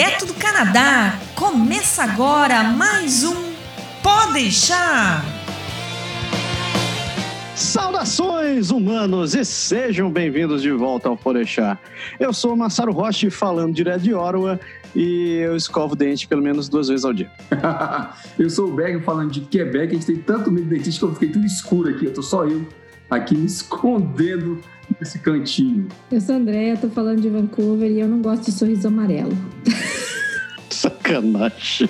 direto do Canadá. Começa agora mais um Pode deixar. Saudações humanos e sejam bem-vindos de volta ao Porechá. Eu sou o Massaro Roche falando direto de Ottawa e eu escovo o dente pelo menos duas vezes ao dia. eu sou o Berg falando de Quebec, a gente tem tanto medo de dentista que eu fiquei tudo escuro aqui, eu tô só eu aqui me escondendo nesse cantinho. Eu sou a Andréia, tô falando de Vancouver e eu não gosto de sorriso amarelo. Sacanagem.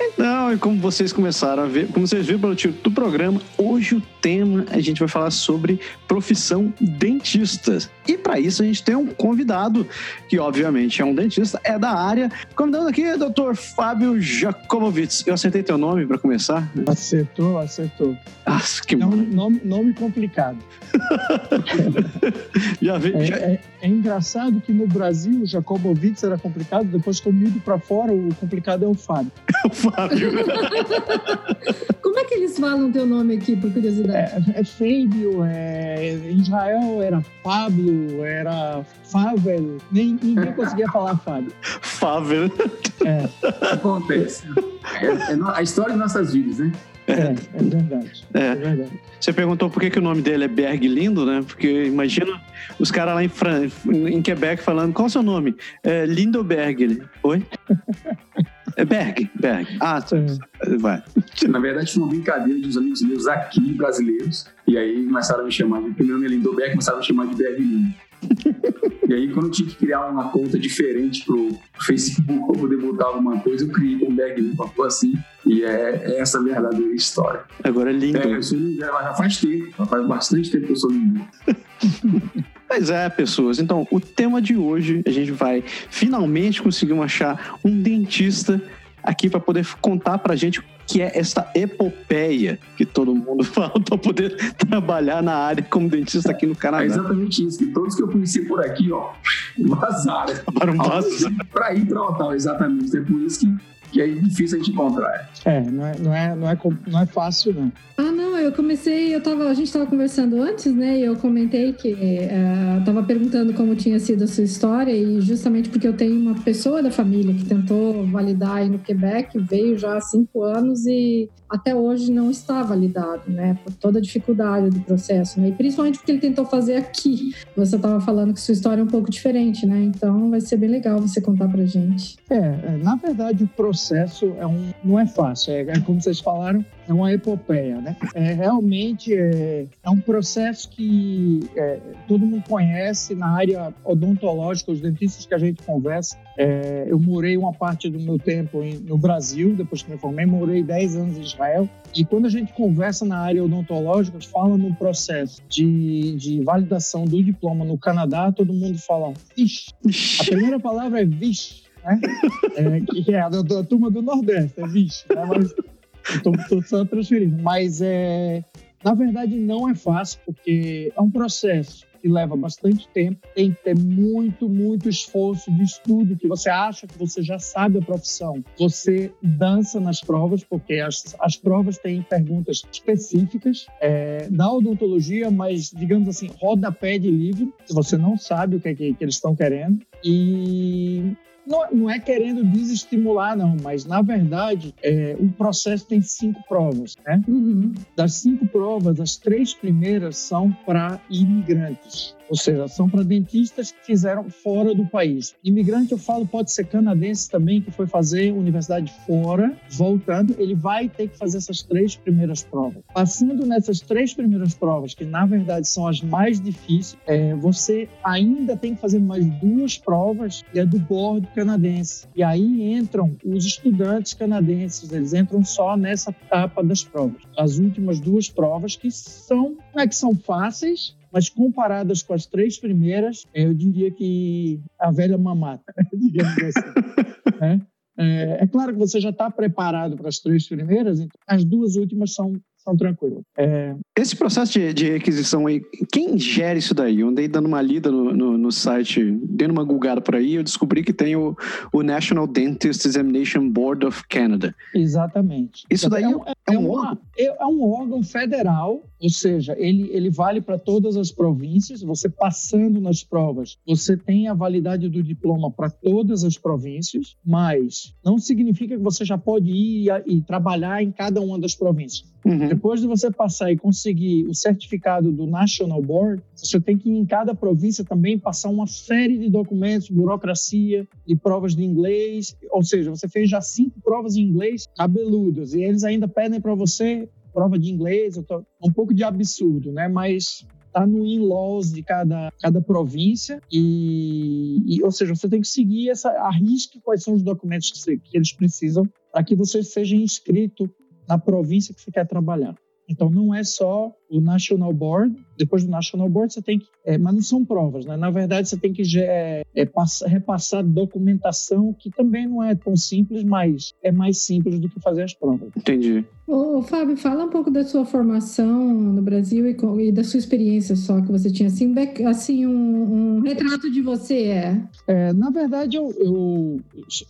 Então, e como vocês começaram a ver, como vocês viram pelo título do programa, hoje o tema a gente vai falar sobre profissão dentista. E para isso a gente tem um convidado, que obviamente é um dentista, é da área. Convidando aqui é o Dr. Fábio Jacobowitz. Eu acertei teu nome para começar? Acertou, acertou. Nossa, que nome, nome, nome complicado. já vi, é, já... É, é, engraçado que no Brasil o Jacobowitz era complicado, depois que eu mudo para fora, o complicado é o Fábio. o Fábio. Como é que eles falam teu nome aqui, por curiosidade? É, é Fábio, é, em Israel era Pablo, era Fável, nem, ninguém conseguia falar Fábio. Fável. É. Acontece. É, é a história de nossas vidas, né? É, é verdade. É. é. verdade. Você perguntou por que, que o nome dele é Berg Lindo, né? Porque imagina os caras lá em, Fran... em Quebec falando, qual é o seu nome? É Lindoberg. Oi? É Berg, Berg. Ah, tá. vai. Na verdade, foi uma brincadeira de uns amigos meus aqui, brasileiros, e aí começaram a me chamar de. Primeiro é Lindoberg, começaram a me chamar de Berg Lindo. E aí, quando eu tinha que criar uma conta diferente pro Facebook para poder botar alguma coisa, eu criei um bag assim. E é, é, essa a verdadeira história. Agora é lindo. É, eu sou já faz tempo, já faz bastante tempo que eu sou lindo. Pois é, pessoas. Então, o tema de hoje, a gente vai finalmente conseguir achar um dentista aqui para poder contar para a gente que é essa epopeia que todo mundo fala para poder trabalhar na área como dentista aqui no Canadá. É exatamente isso, que todos que eu conheci por aqui, ó, vazaram. Para um Para ir para Ottawa, exatamente. É por isso que que é difícil a gente encontrar. É, não é, não é, não é, não é fácil, não. Ah, não, eu comecei, eu tava, a gente estava conversando antes, né? E eu comentei que uh, tava perguntando como tinha sido a sua história, e justamente porque eu tenho uma pessoa da família que tentou validar aí no Quebec, veio já há cinco anos e até hoje não está validado, né? Por toda a dificuldade do processo, né? E principalmente porque ele tentou fazer aqui. Você estava falando que sua história é um pouco diferente, né? Então vai ser bem legal você contar pra gente. É, é na verdade o processo processo é um, não é fácil, é, é como vocês falaram, é uma epopeia, né? É, realmente é, é um processo que é, todo mundo conhece na área odontológica, os dentistas que a gente conversa. É, eu morei uma parte do meu tempo em, no Brasil, depois que me formei, morei 10 anos em Israel. E quando a gente conversa na área odontológica, fala no processo de, de validação do diploma no Canadá, todo mundo fala, vixe. A primeira palavra é vixe né? É, que é a da, turma do Nordeste, é bicho, né? Mas estou só transferindo. Mas é, na verdade não é fácil, porque é um processo que leva bastante tempo, tem que ter muito, muito esforço de estudo, que você acha que você já sabe a profissão. Você dança nas provas, porque as, as provas têm perguntas específicas é, da odontologia, mas, digamos assim, rodapé de livro, se você não sabe o que, é que, que eles estão querendo. E não, não é querendo desestimular, não, mas na verdade é, o processo tem cinco provas. Né? Uhum. Das cinco provas, as três primeiras são para imigrantes. Ou seja, são para dentistas que fizeram fora do país. Imigrante, eu falo, pode ser canadense também, que foi fazer universidade fora, voltando, ele vai ter que fazer essas três primeiras provas. Passando nessas três primeiras provas, que na verdade são as mais difíceis, é, você ainda tem que fazer mais duas provas, que é do board canadense. E aí entram os estudantes canadenses, eles entram só nessa etapa das provas. As últimas duas provas, que são, não é que são fáceis, mas comparadas com as três primeiras, eu diria que a velha mamata, digamos assim. né? É, é, claro que você já está preparado para as três primeiras, então as duas últimas são são tranquilas. É... Esse processo de, de requisição aí, quem gera isso daí? Eu andei dando uma lida no, no, no site, dando uma gulgada por aí, eu descobri que tem o, o National Dentist Examination Board of Canada. Exatamente. Isso daí é, um, é, é um órgão? É um órgão federal, ou seja, ele, ele vale para todas as províncias. Você passando nas provas, você tem a validade do diploma para todas as províncias, mas não significa que você já pode ir e, e trabalhar em cada uma das províncias. Uhum. Depois de você passar e conseguir o certificado do National Board, você tem que em cada província também passar uma série de documentos, burocracia e provas de inglês. Ou seja, você fez já cinco provas em inglês cabeludas e eles ainda pedem para você prova de inglês. Um pouco de absurdo, né? Mas está no in-laws de cada, cada província e, e, ou seja, você tem que seguir essa arrisque quais são os documentos que, que eles precisam para que você seja inscrito na província que você quer trabalhar. Então, não é só o National Board. Depois do National Board, você tem que. É, mas não são provas, né? Na verdade, você tem que é, é, passa, repassar documentação, que também não é tão simples, mas é mais simples do que fazer as provas. Entendi. Ô, Fábio, fala um pouco da sua formação no Brasil e, e da sua experiência só que você tinha, assim, assim um, um retrato de você. É. é na verdade, eu, eu,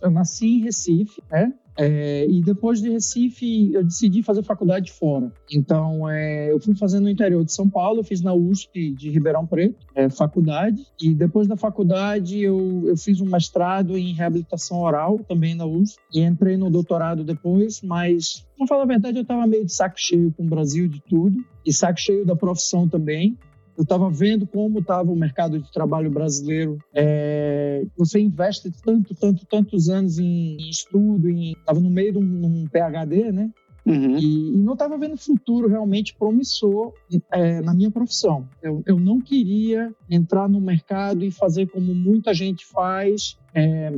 eu nasci em Recife, né? É, e depois de Recife, eu decidi fazer faculdade fora. Então, é, eu fui fazer no interior de São Paulo, fiz na USP de Ribeirão Preto, é, faculdade. E depois da faculdade, eu, eu fiz um mestrado em reabilitação oral, também na USP. E entrei no doutorado depois, mas, pra falar a verdade, eu estava meio de saco cheio com o Brasil de tudo. E saco cheio da profissão também eu estava vendo como estava o mercado de trabalho brasileiro. É, você investe tanto, tanto, tantos anos em, em estudo, estava no meio de um, um PhD, né? Uhum. E, e, não estava vendo futuro realmente promissor é, na minha profissão. Eu, eu, não queria entrar no mercado e fazer como muita gente faz. É,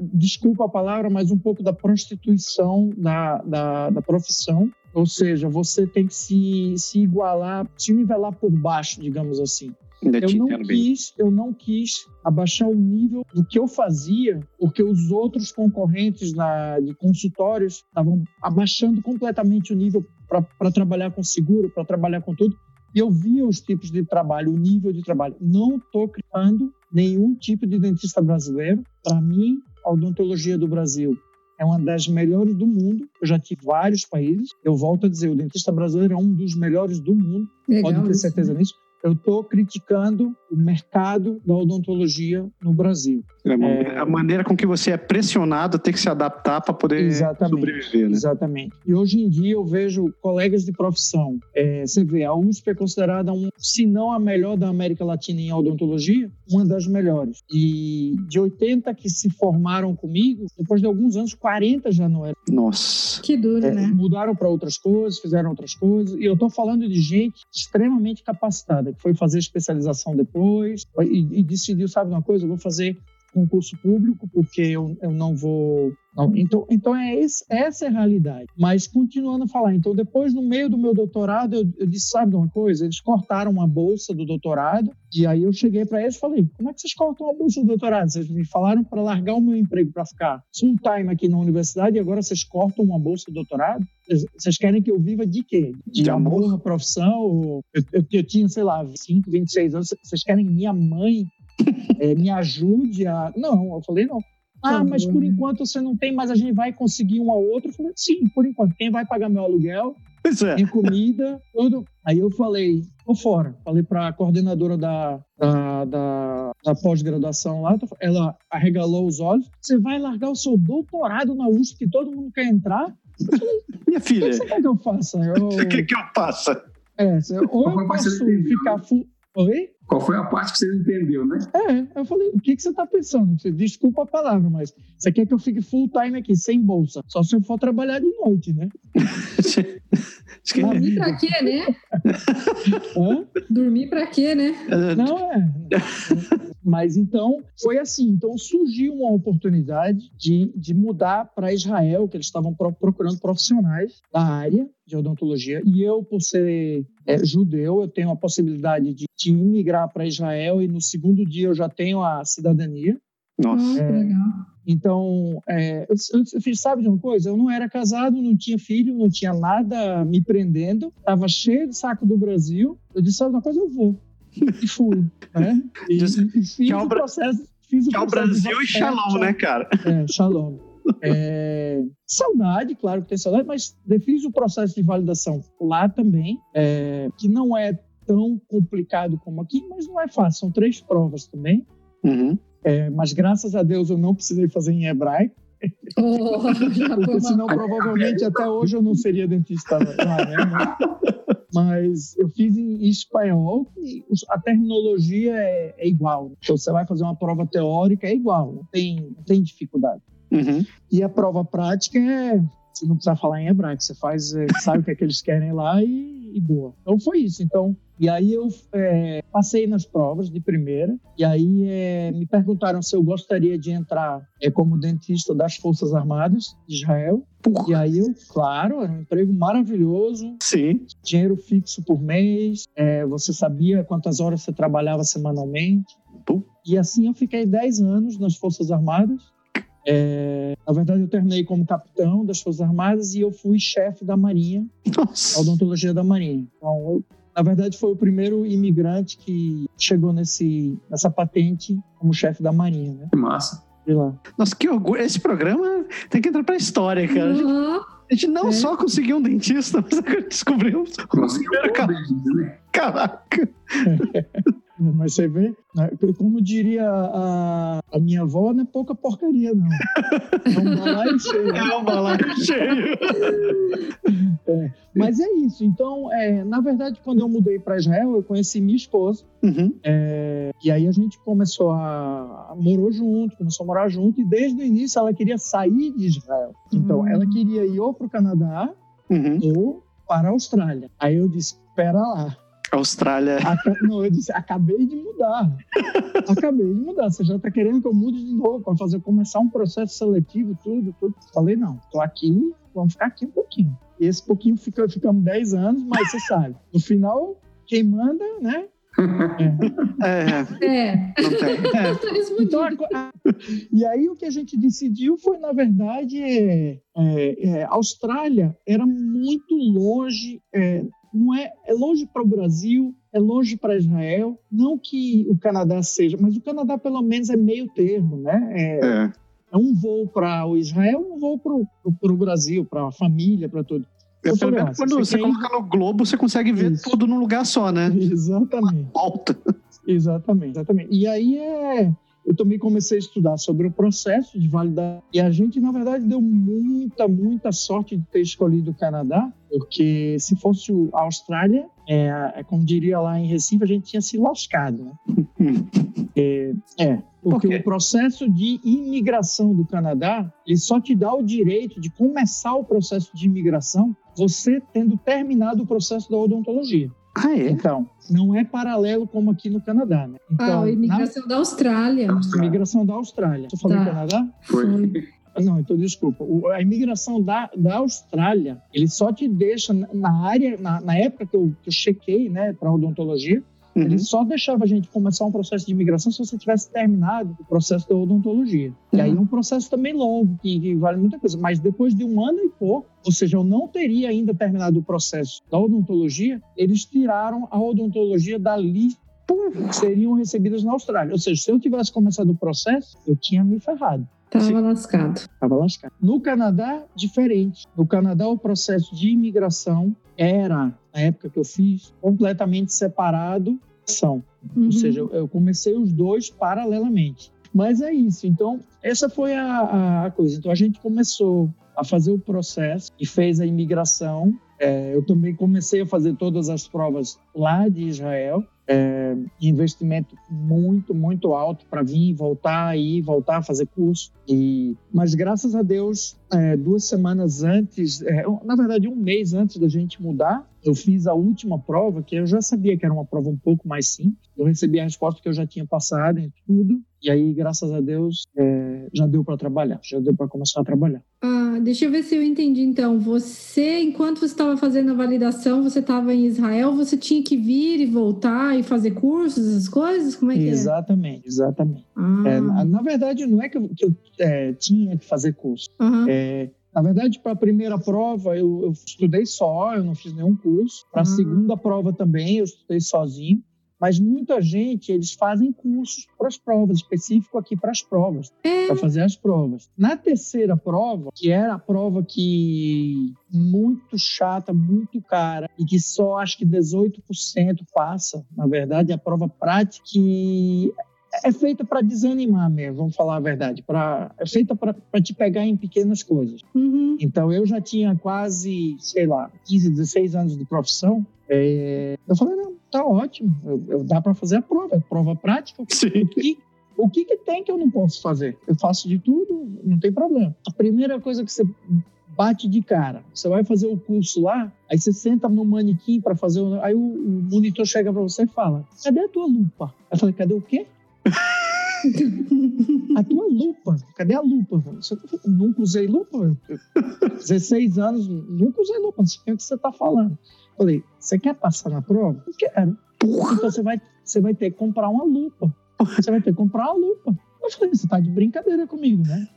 desculpa a palavra, mas um pouco da prostituição da, da, da profissão. Ou seja, você tem que se, se igualar, se nivelar por baixo, digamos assim. Eu não, quis, eu não quis abaixar o nível do que eu fazia, porque os outros concorrentes na, de consultórios estavam abaixando completamente o nível para trabalhar com seguro, para trabalhar com tudo. E eu via os tipos de trabalho, o nível de trabalho. Não estou criando nenhum tipo de dentista brasileiro. Para mim, a odontologia do Brasil é uma das melhores do mundo. Eu já tive vários países. Eu volto a dizer, o dentista brasileiro é um dos melhores do mundo. Legal, Pode ter certeza né? nisso eu estou criticando o mercado da odontologia no Brasil. É, a maneira com que você é pressionado a ter que se adaptar para poder exatamente, sobreviver. Né? Exatamente. E hoje em dia eu vejo colegas de profissão. É, você vê, a USP é considerada, um, se não a melhor da América Latina em odontologia, uma das melhores. E de 80 que se formaram comigo, depois de alguns anos, 40 já não eram. Nossa. Que duro, É, né? mudaram para outras coisas, fizeram outras coisas. E eu estou falando de gente extremamente capacitada, que foi fazer especialização depois e, e decidiu, sabe uma coisa, eu vou fazer concurso público porque eu, eu não vou não, então, então é esse, essa é a realidade. Mas continuando a falar, então depois no meio do meu doutorado eu, eu disse, sabe de uma coisa? Eles cortaram uma bolsa do doutorado e aí eu cheguei para eles e falei, como é que vocês cortam a bolsa do doutorado? Vocês me falaram para largar o meu emprego para ficar full time aqui na universidade e agora vocês cortam uma bolsa do doutorado? Vocês querem que eu viva de quê? De, de amor profissão? Eu, eu, eu, tinha, sei lá, 25, 26 anos. Vocês querem minha mãe é, me ajude a. Não, eu falei, não. Ah, mas por enquanto você não tem, mas a gente vai conseguir um ao outro. Eu falei, sim, por enquanto. Quem vai pagar meu aluguel? Isso é. Tem comida, tudo. Aí eu falei, tô fora. Falei para a coordenadora da, da, da, da pós-graduação lá, ela arregalou os olhos. Você vai largar o seu doutorado na USP, que todo mundo quer entrar? Eu falei, Minha filha. O que você quer que eu faça? Eu... O que quer que eu faça? É, ou eu posso ficar. Fu... Oi? Qual foi a parte que você não entendeu, né? É, eu falei, o que, que você está pensando? Desculpa a palavra, mas você quer que eu fique full time aqui, sem bolsa? Só se eu for trabalhar de noite, né? Dormir pra quê, né? Hã? Dormir pra quê, né? Não, é. Mas então, foi assim. Então surgiu uma oportunidade de, de mudar para Israel, que eles estavam procurando profissionais da área de odontologia. E eu, por ser é, judeu, eu tenho a possibilidade de, de imigrar para Israel e no segundo dia eu já tenho a cidadania. Nossa. Que legal. Então, é, eu, eu, fiz, sabe de uma coisa? Eu não era casado, não tinha filho, não tinha nada me prendendo, estava cheio de saco do Brasil. Eu disse, sabe uma coisa? Eu vou. E fui. né? E, e fiz o processo. Fiz o Tchau, Brasil e Shalom, né, cara? É, Shalom. É, saudade, claro que tem saudade, mas fiz o processo de validação lá também, é, que não é tão complicado como aqui, mas não é fácil. São três provas também. Uhum. É, mas graças a Deus eu não precisei fazer em hebraico. Oh, Porque senão provavelmente até hoje eu não seria dentista lá, né? Mas eu fiz em espanhol e a terminologia é, é, igual. Então você vai fazer uma prova teórica, é igual, não tem, não tem dificuldade. Uhum. E a prova prática é você não precisa falar em hebraico, você faz, é, sabe o que é que eles querem lá e, e boa. Então foi isso. Então, e aí eu é, passei nas provas de primeira, e aí é, me perguntaram se eu gostaria de entrar é, como dentista das Forças Armadas de Israel. Porra. E aí eu, claro, era um emprego maravilhoso. Sim. Dinheiro fixo por mês, é, você sabia quantas horas você trabalhava semanalmente. Puh. E assim eu fiquei 10 anos nas Forças Armadas. É, na verdade, eu terminei como capitão das Forças Armadas e eu fui chefe da Marinha, Nossa. odontologia da Marinha. Então, eu, na verdade, foi o primeiro imigrante que chegou nesse, nessa patente como chefe da Marinha. Né? Que massa. De lá. Nossa, que orgulho. Esse programa tem que entrar pra história, cara. A gente, Uhum. a gente não É. só conseguiu um dentista, mas agora descobrimos o Conseguiu primeiro ca- né? Caraca. Mas você vê, né, como diria a, a minha avó, não é pouca porcaria, não. É um balaio cheio. É um balaio cheio. Mas é isso. Então, é, na verdade, quando eu mudei para Israel, eu conheci minha esposa. Uhum. E aí a gente começou a morou junto, começou a morar junto e desde o início ela queria sair de Israel. Então Hum. ela queria ir ou para o Canadá Uhum. ou para a Austrália. Aí eu disse, espera lá. Austrália. Aca- Não, eu disse, acabei de mudar. acabei de mudar. Você já está querendo que eu mude de novo para fazer começar um processo seletivo, tudo, tudo. Falei, não, tô aqui, vamos ficar aqui um pouquinho. E esse pouquinho fica, ficamos 10 anos, mas você sabe, no final, quem manda, né? É. É, É, não tem. É. tá. Então, a a- e aí o que a gente decidiu foi, na verdade, é, é, é, a Austrália era muito longe, é, não é, é longe para o Brasil, é longe para Israel. Não que o Canadá seja, mas o Canadá pelo menos é meio termo, né? É, É. é um voo para o Israel, um voo para o Brasil, para a família, para tudo. É, pelo menos quando você você quer coloca no Globo, você consegue ver Isso. tudo num lugar só, né? Exatamente. Volta. Exatamente, exatamente. E aí é, eu também comecei a estudar sobre o processo de validar. E a gente, na verdade, deu muita, muita sorte de ter escolhido o Canadá, porque se fosse a Austrália, é, é como diria lá em Recife, a gente tinha se lascado. Né? É, é, porque quê? o processo de imigração do Canadá, ele só te dá o direito de começar o processo de imigração você tendo terminado o processo da odontologia. Ah, é? Então, não é paralelo como aqui no Canadá, né? Ah, Então, a imigração da Austrália. na imigração da Austrália. Você falou Tá. Canadá? Foi. Não, então desculpa. A imigração da, da Austrália, ele só te deixa na- área, na, na época que eu, que eu chequei, né, para odontologia, Uhum. ele só deixava a gente começar um processo de imigração se você tivesse terminado o processo da odontologia. E aí é um processo também longo, que, que vale muita coisa. Mas depois de um ano e pouco, ou seja, eu não teria ainda terminado o processo da odontologia, eles tiraram a odontologia da lista seriam recebidas na Austrália. Ou seja, se eu tivesse começado o processo, eu tinha me ferrado. Tava lascado. Estava lascado. No Canadá, diferente. No Canadá, o processo de imigração era, na época que eu fiz, completamente separado. São. Uhum. Ou seja, eu- comecei os dois paralelamente. Mas é isso. Então, essa foi a, a- a coisa. Então, a gente começou a fazer o processo e fez a imigração. É, eu também comecei a fazer todas as provas lá de Israel. É, investimento muito, muito alto para vir voltar e voltar a fazer curso. E, mas graças a Deus, é, duas semanas antes, é, na verdade um mês antes da gente mudar, eu fiz a última prova, que eu já sabia que era uma prova um pouco mais simples. Eu recebi a resposta que eu já tinha passado em tudo. E aí, graças a Deus, é, já deu para trabalhar, já deu para começar a trabalhar. Ah, deixa eu ver se eu entendi então. Você, enquanto você estava fazendo a validação, você estava em Israel, você tinha que vir e voltar e fazer cursos, essas coisas? Como é que exatamente, é? Exatamente, ah. é, na, na, verdade, não é que eu, que eu é, tinha que fazer curso. Uhum. na verdade, para a primeira prova, eu, eu, estudei só, eu não fiz nenhum curso. Para a uhum. segunda prova também, eu estudei sozinho. Mas muita gente, eles fazem cursos para as provas, específico aqui para as provas, é. para fazer as provas. Na terceira prova, que era a prova que muito chata, muito cara, e que só acho que 18% passa, na verdade, é a prova prática que é feita para desanimar mesmo, vamos falar a verdade. Pra, é feita para te pegar em pequenas coisas. Uhum. Então, eu já tinha quase, sei lá, 15, 16 anos de profissão. É, eu falei, não, tá ótimo, eu, eu dá para fazer a prova, é prova prática. Sim. O que, o que, que tem que eu não posso fazer? Eu faço de tudo, não tem problema. A primeira coisa que você bate de cara. Você vai fazer o curso lá, aí você senta no manequim para fazer o... Aí o, o monitor chega para você e fala: Cadê a tua lupa? Eu falei: Cadê o quê? a tua lupa, cadê a lupa? Você nunca usei lupa? 16 anos, nunca usei lupa, não sei o que você está falando. Falei, você quer passar na prova? Quero. Porra. Então você vai, você vai ter que comprar uma lupa. Você vai ter que comprar uma lupa. Eu falei, você tá de brincadeira comigo, né?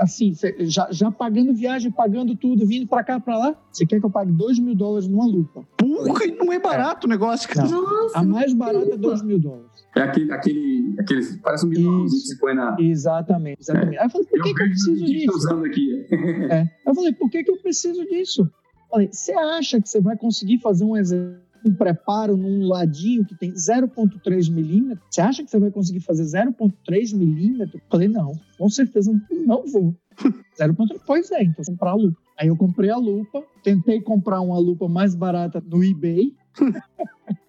assim, já, já pagando viagem, pagando tudo, vindo pra cá, pra lá, você quer que eu pague 2 mil dólares numa lupa? Porra, não é barato o negócio, cara. Nossa, a mais barata é 2 mil dólares. É aquele, aquele, aquele parece um bilhãozinho que você põe na... Exatamente, exatamente. É. Aí eu falei, por que, eu, que eu preciso disso? usando aqui. é. Eu falei, por que, que eu preciso disso? Falei, você acha que você vai conseguir fazer um exercício, um preparo num ladinho que tem 0,3 milímetro? Você acha que você vai conseguir fazer 0,3 milímetro? Falei, não, com certeza não vou. 0,3, pois é, então comprar a lupa. Aí eu comprei a lupa, tentei comprar uma lupa mais barata no eBay.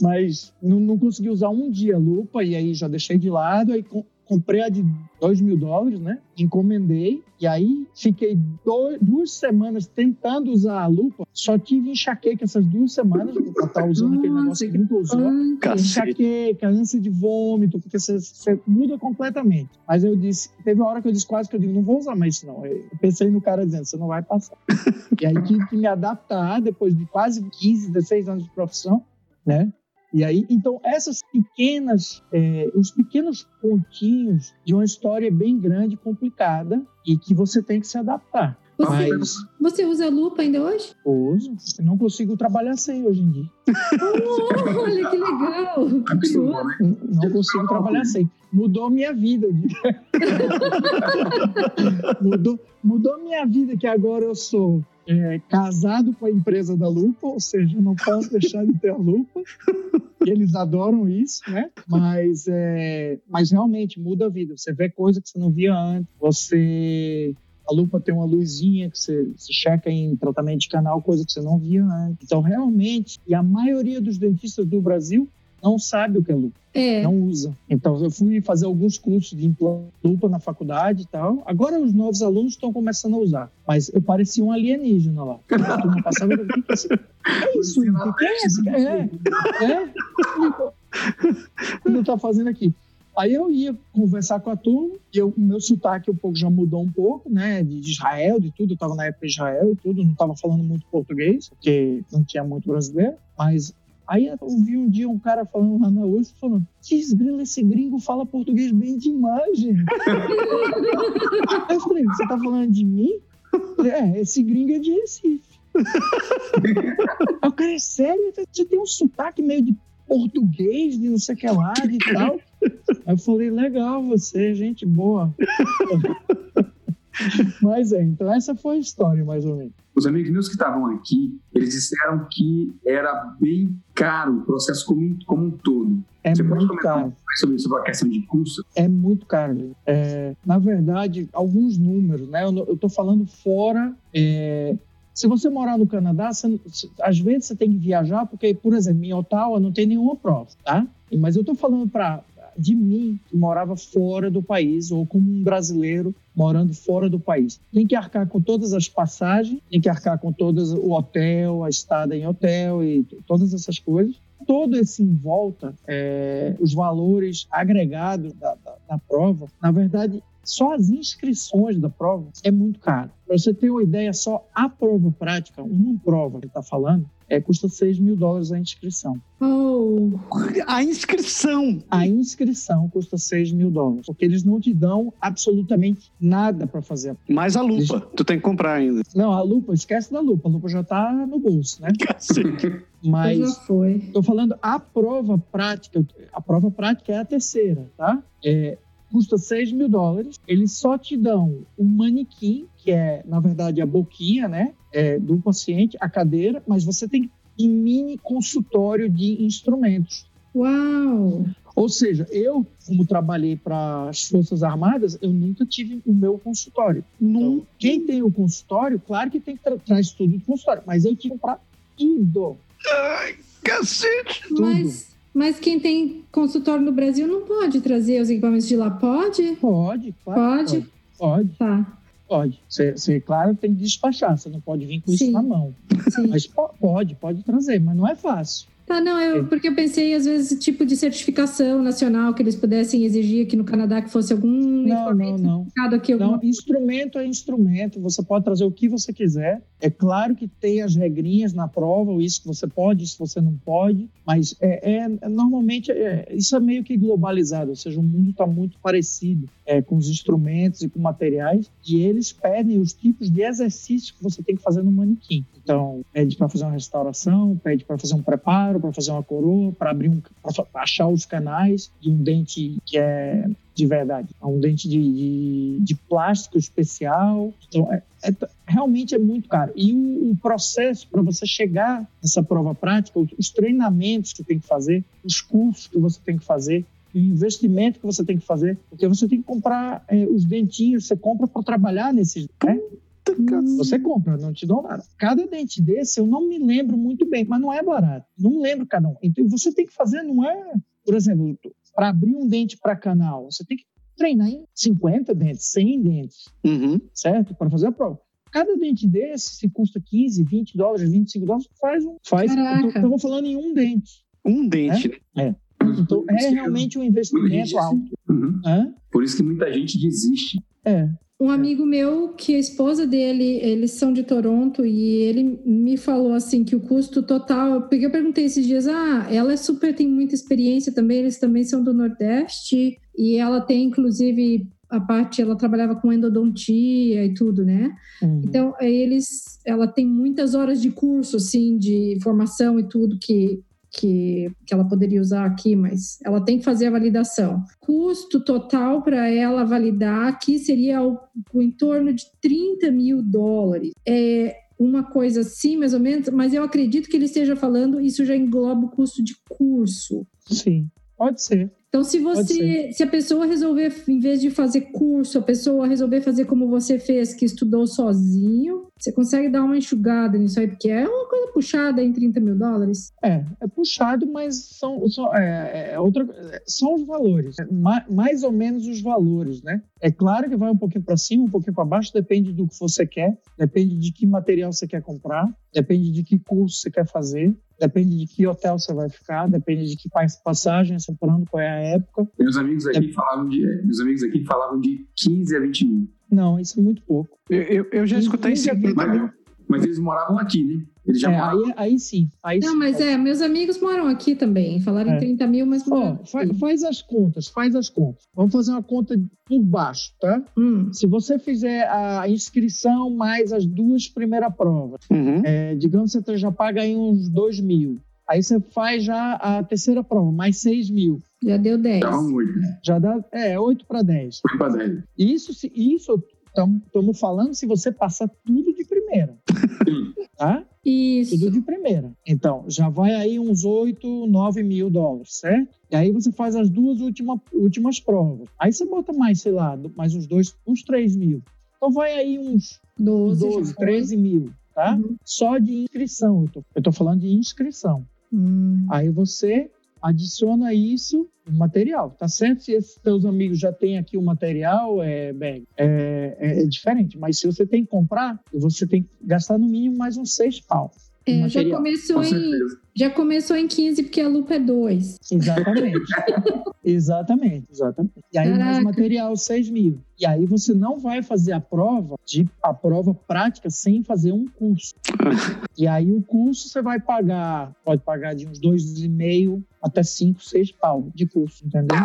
mas não, não, consegui usar um dia a lupa e aí já deixei de lado. Aí comprei a de 2 mil dólares, né? Encomendei. E aí fiquei dois, duas semanas tentando usar a lupa. Só tive enxaqueca essas duas semanas, porque eu estar usando aquele negócio que nunca usou. Enxaqueca, ânsia de vômito, porque você, você, muda completamente. Mas eu disse, teve uma hora que eu disse quase que eu digo, não vou usar mais isso não. Eu pensei no cara dizendo, você não vai passar. e aí tive que me adaptar depois de quase 15, 16 anos de profissão, né? E aí, então, essas pequenas, é, os pequenos pontinhos de uma história bem grande, complicada, e que você tem que se adaptar. Você, Mas, você usa lupa ainda hoje? Uso. Eu não consigo trabalhar sem hoje em dia. Oh, olha que legal! Não consigo trabalhar sem. Mudou minha vida. mudou, mudou minha vida, que agora eu sou é, casado com a empresa da Lupa, ou seja, não posso deixar de ter a Lupa. Eles adoram isso, né? Mas, é, mas realmente muda a vida. Você vê coisa que você não via antes. Você a lupa tem uma luzinha que você, você checa em tratamento de canal, coisa que você não via antes. Então, realmente, e a maioria dos dentistas do Brasil não sabe o que é lupa. É. Não usa. Então, eu fui fazer alguns cursos de lupa na faculdade e tal. Agora, os novos alunos estão começando a usar. Mas eu parecia um alienígena lá. A turma passava, o que é isso? É isso? O que é isso? É, é. O que tá fazendo aqui? Aí eu ia conversar com a turma, e o meu sotaque um pouco já mudou um pouco, né? De Israel, de tudo. Eu estava na época de Israel e tudo, não estava falando muito português, porque não tinha muito brasileiro. Mas aí eu vi um dia um cara falando lá na USP, falando: Desgrila, esse gringo fala português bem demais, gente. aí eu falei: Você tá falando de mim? Falei, é, esse gringo é de Recife. aí o cara é sério, você tem um sotaque meio de português, de não sei o que lá, de tal. Aí eu falei, legal, você, é gente boa. Mas é, então essa foi a história, mais ou menos. Os amigos meus que estavam aqui, eles disseram que era bem caro o processo como, como um todo. É Você muito caro. sobre, sobre a questão de custo? É muito caro. É, na verdade, alguns números, né? Eu estou falando fora é, se você morar no Canadá, você, às vezes você tem que viajar, porque, por exemplo, em Ottawa não tem nenhuma prova, tá? Mas eu estou falando para de mim, que morava fora do país, ou como um brasileiro morando fora do país. Tem que arcar com todas as passagens, tem que arcar com todas o hotel, a estada em hotel e todas essas coisas. todo esse em volta, é, os valores agregados da, da, da prova, na verdade, só as inscrições da prova é muito caro. Para você ter uma ideia, só a prova prática, uma prova que está falando, é, custa 6 mil dólares a inscrição. Oh. A inscrição! A inscrição custa 6 mil dólares, porque eles não te dão absolutamente nada para fazer. Mais a lupa, Deixa... tu tem que comprar ainda. Não, a lupa, esquece da lupa, a lupa já está no bolso, né? Mas já foi. Tô falando a prova prática, a prova prática é a terceira, tá? É, custa 6 mil dólares. Eles só te dão um manequim, que é, na verdade, a boquinha, né? É, do paciente, a cadeira, mas você tem um mini consultório de instrumentos. Uau! Ou seja, eu, como trabalhei para as Forças Armadas, eu nunca tive o meu consultório. Então, quem tem o consultório, claro que tem que tra traz tudo do consultório, mas eu tive que comprar tudo. Ai, cacete! Tudo. Mas mas quem tem consultório no Brasil não pode trazer os equipamentos de lá, pode? Pode, claro. Pode? Pode. pode. Tá. Pode. Você, você, claro, tem que despachar, você não pode vir com Sim. isso na mão. Sim. Mas pode, pode trazer, mas não é fácil. Tá, não, eu, porque eu pensei, às vezes, tipo de certificação nacional que eles pudessem exigir aqui no Canadá que fosse algum não, não, não. aqui. Alguma... Não, instrumento é instrumento, você pode trazer o que você quiser. É claro que tem as regrinhas na prova, isso que você pode, isso você não pode, mas é, é normalmente é, isso é meio que globalizado, ou seja, o mundo está muito parecido é, com os instrumentos e com materiais, e eles pedem os tipos de exercícios que você tem que fazer no manequim. Então, pede para fazer uma restauração, pede para fazer um preparo, para fazer uma coroa, para abrir um, para achar os canais de um dente que é de verdade, é um dente de, de, de plástico especial. Então, é, é, realmente é muito caro. E o, o processo para você chegar nessa prova prática, os, os treinamentos que tem que fazer, os cursos que você tem que fazer, o investimento que você tem que fazer, porque você tem que comprar é, os dentinhos, você compra para trabalhar nesses. Né? Você compra, não te dão nada. Cada dente desse eu não me lembro muito bem, mas não é barato. Não lembro cada um. Então você tem que fazer, não é, por exemplo, para abrir um dente para canal, você tem que treinar em 50 dentes, 100 dentes, uhum. certo? Para fazer a prova. Cada dente desse, se custa 15, 20 dólares, 25 dólares, faz um. Faz, Estamos falando em um dente. Um dente, né? É. Então, é realmente um investimento alto. Uhum. Por isso que muita gente desiste. É. Um amigo meu, que a esposa dele, eles são de Toronto, e ele me falou assim que o custo total. Porque eu perguntei esses dias, ah, ela é super, tem muita experiência também, eles também são do Nordeste, e ela tem, inclusive, a parte, ela trabalhava com endodontia e tudo, né? Uhum. Então, eles, ela tem muitas horas de curso, assim, de formação e tudo que que, que ela poderia usar aqui, mas ela tem que fazer a validação. Custo total para ela validar aqui seria o, o, em torno de 30 mil dólares. É uma coisa assim, mais ou menos, mas eu acredito que ele esteja falando, isso já engloba o custo de curso. Sim, pode ser. Então, se você, se a pessoa resolver, em vez de fazer curso, a pessoa resolver fazer como você fez, que estudou sozinho, você consegue dar uma enxugada nisso aí, porque é uma coisa puxada em 30 mil dólares. É, é puxado, mas são, são, é, é outra, são os valores, é, mais, mais ou menos os valores, né? É claro que vai um pouquinho para cima, um pouquinho para baixo, depende do que você quer, depende de que material você quer comprar, depende de que curso você quer fazer, depende de que hotel você vai ficar, depende de que passagem você está qual é a época. Meus amigos aqui é... falavam de, meus amigos aqui falavam de 15 a 20 mil. Não, isso é muito pouco. Eu, eu, eu já escutei isso. Mas, mas eles moravam aqui, né? Eles já é, aí, aí, sim. Aí não, sim, mas é, meus amigos moram aqui também. Falaram é. em 30 mil, mas moram. Ó, faz, faz, as contas, faz as contas. Vamos fazer uma conta por baixo, tá? Hum. Se você fizer a inscrição mais as duas primeiras provas, uhum. é, digamos que você já paga aí uns 2 mil. Aí você faz já a terceira prova, mais 6 mil. Já deu 10. Dá um 8. Já dá, é, 8 para 10. 8 para 10. Isso, isso estamos falando se você passar tudo de primeira. tá? Isso. Tudo de primeira. Então, já vai aí uns 8, 9 mil dólares, certo? E aí você faz as duas última, últimas provas. Aí você bota mais, sei lá, mais uns dois, uns 3 mil. Então vai aí uns 12, 12 13 mil, tá? Uhum. Só de inscrição. Eu tô, eu tô falando de inscrição. Hum. Aí você adiciona isso no material, tá certo? Se esses teus amigos já têm aqui o material, é, bem, é, é, é, diferente. Mas se você tem que comprar, você tem que gastar no mínimo mais uns seis pau. É, já começou Com em já começou em 15 porque a lupa é 2. Exatamente. exatamente, exatamente. E aí mais Caraca. material 6 mil. E aí você não vai fazer a prova de a prova prática sem fazer um curso. e aí o curso você vai pagar, pode pagar de uns dois e meio até 5, 6 pau de curso, entendeu?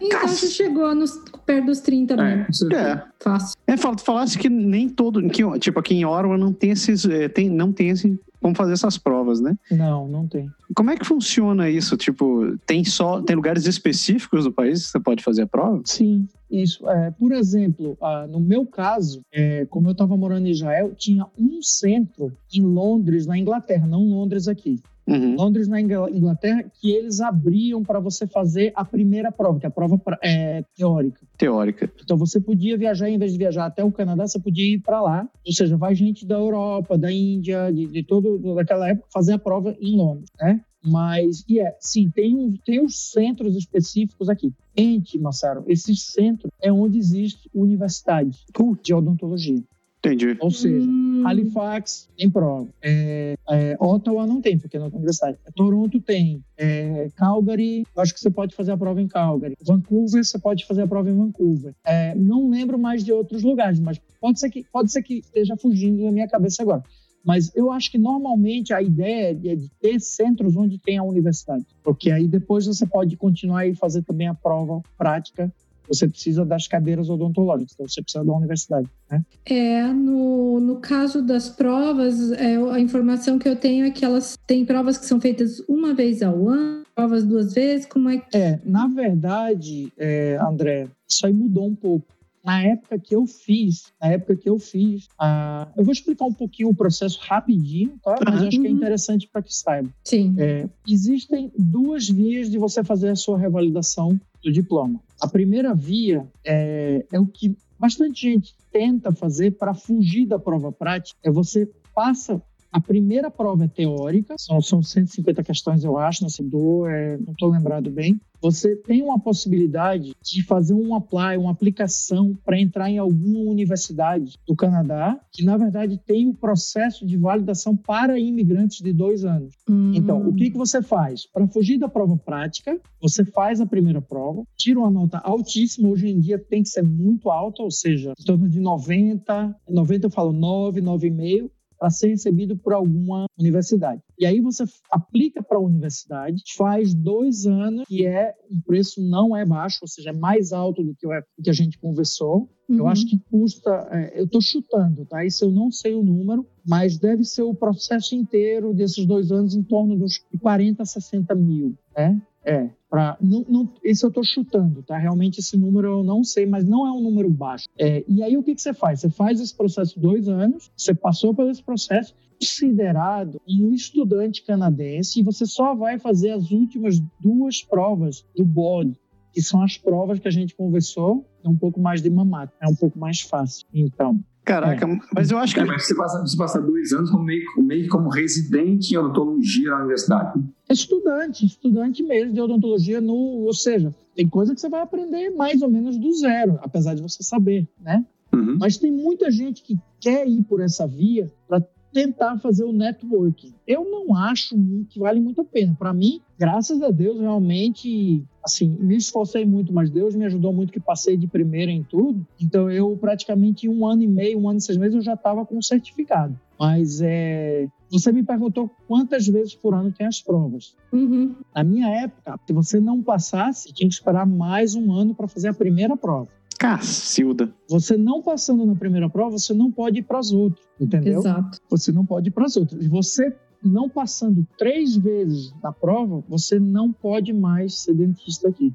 Então você chegou nos, perto dos 30 É, mesmo. com certeza. É. Fácil. É, falasse que nem todo, que, tipo, aqui em Ottawa não tem esses, é, tem, não tem esse, como fazer essas provas, né? Não, não tem. Como é que funciona isso? Tipo, tem só, tem lugares específicos do país que você pode fazer a prova? Sim, isso. É, por exemplo, ah, no meu caso, é, como eu estava morando em Israel, tinha um centro em Londres, na Inglaterra, não Londres aqui. Uhum. Londres, na Ingl- Inglaterra, que eles abriam para você fazer a primeira prova, que é a prova é, teórica. Teórica. Então você podia viajar, em vez de viajar até o Canadá, você podia ir para lá. Ou seja, vai gente da Europa, da Índia, de, de todo daquela época fazer a prova em Londres, né? Mas, e é, sim, tem, tem os centros específicos aqui. Ente, Massaro, esses centros é onde existe universidade de odontologia. Entendi. Ou seja, Hum, Halifax tem prova. É, é, Ottawa não tem, porque não tem universidade. Toronto tem. É, Calgary, eu acho que você pode fazer a prova em Calgary. Vancouver, você pode fazer a prova em Vancouver. É, não lembro mais de outros lugares, mas pode ser que, pode ser que esteja fugindo da minha cabeça agora. Mas eu acho que normalmente a ideia é de ter centros onde tem a universidade. Porque aí depois você pode continuar e fazer também a prova prática. Você precisa das cadeiras odontológicas, então você precisa da universidade. Né? É, no, no caso das provas, é, a informação que eu tenho é que elas têm provas que são feitas uma vez ao ano, provas duas vezes, como é que. É, na verdade, é, André, isso aí mudou um pouco. Na época que eu fiz, na época que eu fiz, ah, eu vou explicar um pouquinho o processo rapidinho, tá? Mas eu acho que é Uhum. interessante para que saiba. Sim. É, existem duas vias de você fazer a sua revalidação do diploma. A primeira via é, é o que bastante gente tenta fazer para fugir da prova prática. É você passa a primeira prova é teórica, são, são 150 questões, eu acho, não sei, do, é, não estou lembrado bem. Você tem uma possibilidade de fazer um apply, uma aplicação para entrar em alguma universidade do Canadá, que na verdade tem o processo de validação para imigrantes de dois anos. Hum, Então, o que, que você faz? Para fugir da prova prática, você faz a primeira prova, tira uma nota altíssima, hoje em dia tem que ser muito alta, ou seja, em torno de 90, 90 eu falo 9, 9,5, para ser recebido por alguma universidade. E aí você aplica para a universidade, faz dois anos, que é um preço não é baixo, ou seja, é mais alto do que, o- que a gente conversou. Eu uhum. acho que custa, é, eu estou chutando, tá? Isso eu não sei o número, mas deve ser o processo inteiro desses dois anos em torno dos 40 a 60 mil, né? É, pra, não, não, esse eu estou chutando, tá? Realmente esse número eu não sei, mas não é um número baixo. É, e aí o que, que você faz? Você faz esse processo dois anos, você passou por esse processo, considerado um estudante canadense, e você só vai fazer as últimas duas provas do BOD, que são as provas que a gente conversou, é um pouco mais de mamata, é um pouco mais fácil. Então, Caraca, mas eu acho que. É, mas você passa, você passa dois anos como meio, meio que como residente em odontologia na universidade. estudante, estudante mesmo de odontologia, no, ou seja, tem coisa que você vai aprender mais ou menos do zero, apesar de você saber, né? Uhum. Mas tem muita gente que quer ir por essa via para tentar fazer o networking. Eu não acho que vale muito a pena. Para mim, graças a Deus, realmente, assim, me esforcei muito, mas Deus me ajudou muito que passei de primeira em tudo. Então, eu praticamente um ano e meio, um ano e seis meses, eu já estava com o certificado. Mas é, você me perguntou quantas vezes por ano tem as provas. Uhum. Na minha época, se você não passasse, tinha que esperar mais um ano para fazer a primeira prova. Cacilda. Você não passando na primeira prova, você não pode ir para as outras, entendeu? Exato. Você não pode ir para as outras. E você não passando três vezes na prova, você não pode mais ser dentista aqui.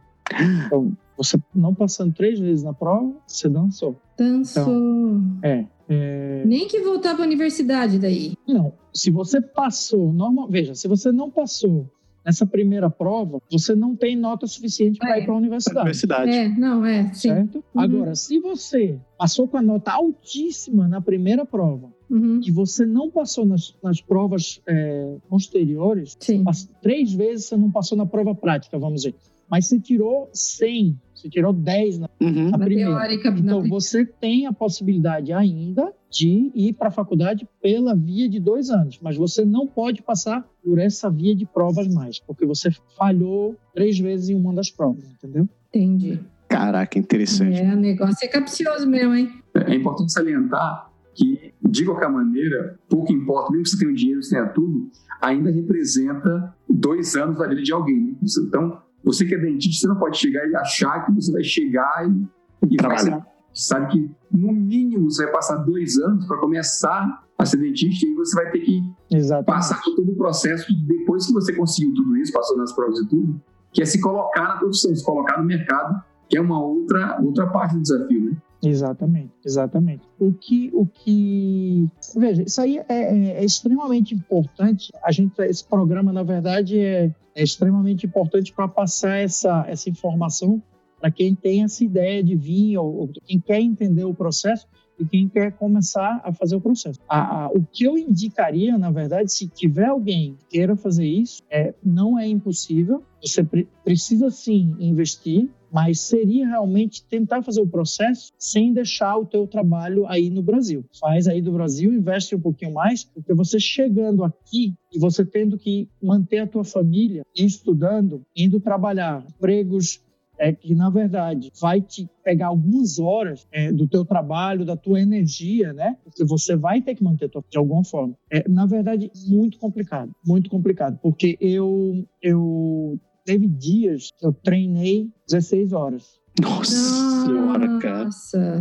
Então, você não passando três vezes na prova, você dançou. Dançou. É. é... Nem que voltar para a universidade daí. Não. Se você passou, normal, veja, se você não passou nessa primeira prova, você não tem nota suficiente para É. ir para a universidade. Universidade. É, não, é, sim. certo? Agora, se você passou com a nota altíssima na primeira prova Uhum. e você não passou nas, nas provas é, posteriores, Sim. pass- três vezes você não passou na prova prática, vamos dizer, mas você tirou 100, você tirou 10 na, Uhum. na Na primeira. teórica, na Então, pri- você tem a possibilidade ainda, de ir para a faculdade pela via de dois anos, mas você não pode passar por essa via de provas mais, porque você falhou três vezes em uma das provas, entendeu? Entendi. Caraca, interessante. É, o negócio é capcioso mesmo, hein? É importante salientar que, de qualquer maneira, pouco importa, mesmo que você tenha o dinheiro, você tenha tudo, ainda representa dois anos da vida de alguém. Né? Então, você que é dentista, você não pode chegar e achar que você vai chegar e, e vai ser, sabe que, no mínimo, você vai passar dois anos para começar a ser dentista e você vai ter que Exatamente. passar por todo o processo depois que você conseguiu tudo isso, passou nas provas e tudo, que é se colocar na profissão, se colocar no mercado, que é uma outra, outra parte do desafio, né? Exatamente, exatamente. O que, o que, veja, isso aí é, é, é extremamente importante. A gente, esse programa, na verdade, é, é extremamente importante para passar essa, essa informação para quem tem essa ideia de vir ou, ou, quem quer entender o processo e quem quer começar a fazer o processo. A, a, o que eu indicaria, na verdade, se tiver alguém que queira fazer isso, é, não é impossível. Você pre precisa sim investir, mas seria realmente tentar fazer o processo sem deixar o teu trabalho aí no Brasil. Faz aí do Brasil, investe um pouquinho mais, porque você chegando aqui e você tendo que manter a tua família estudando, indo trabalhar, empregos é que na verdade vai te pegar algumas horas é, do teu trabalho, da tua energia, né? Porque você vai ter que manter tua, de alguma forma. É, na verdade, muito complicado, muito complicado, porque eu eu teve dias que eu treinei 16 horas. Nossa senhora, cara.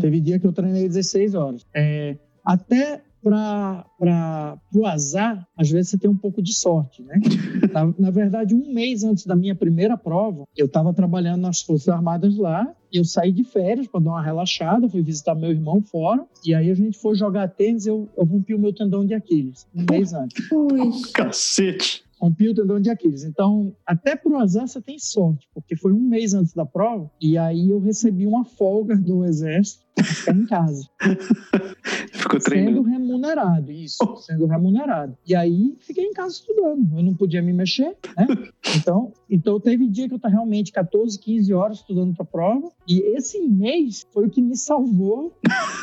Teve dia que eu treinei 16 horas. É, até para o azar, às vezes você tem um pouco de sorte, né? na, na verdade, um mês antes da minha primeira prova, eu estava trabalhando nas Forças Armadas lá, eu saí de férias para dar uma relaxada, fui visitar meu irmão fora, e aí a gente foi jogar tênis, eu, eu rompi o meu tendão de Aquiles, um mês antes. Ui. Cacete! Rompi o tendão de Aquiles. Então, até pro azar você tem sorte, porque foi um mês antes da prova e aí eu recebi uma folga do exército para ficar em casa. Ficou treinando. Sendo remunerado, isso, oh. sendo remunerado. E aí fiquei em casa estudando. Eu não podia me mexer, né? Então, então teve dia que eu estava realmente 14, 15 horas estudando para a prova. E esse mês foi o que me salvou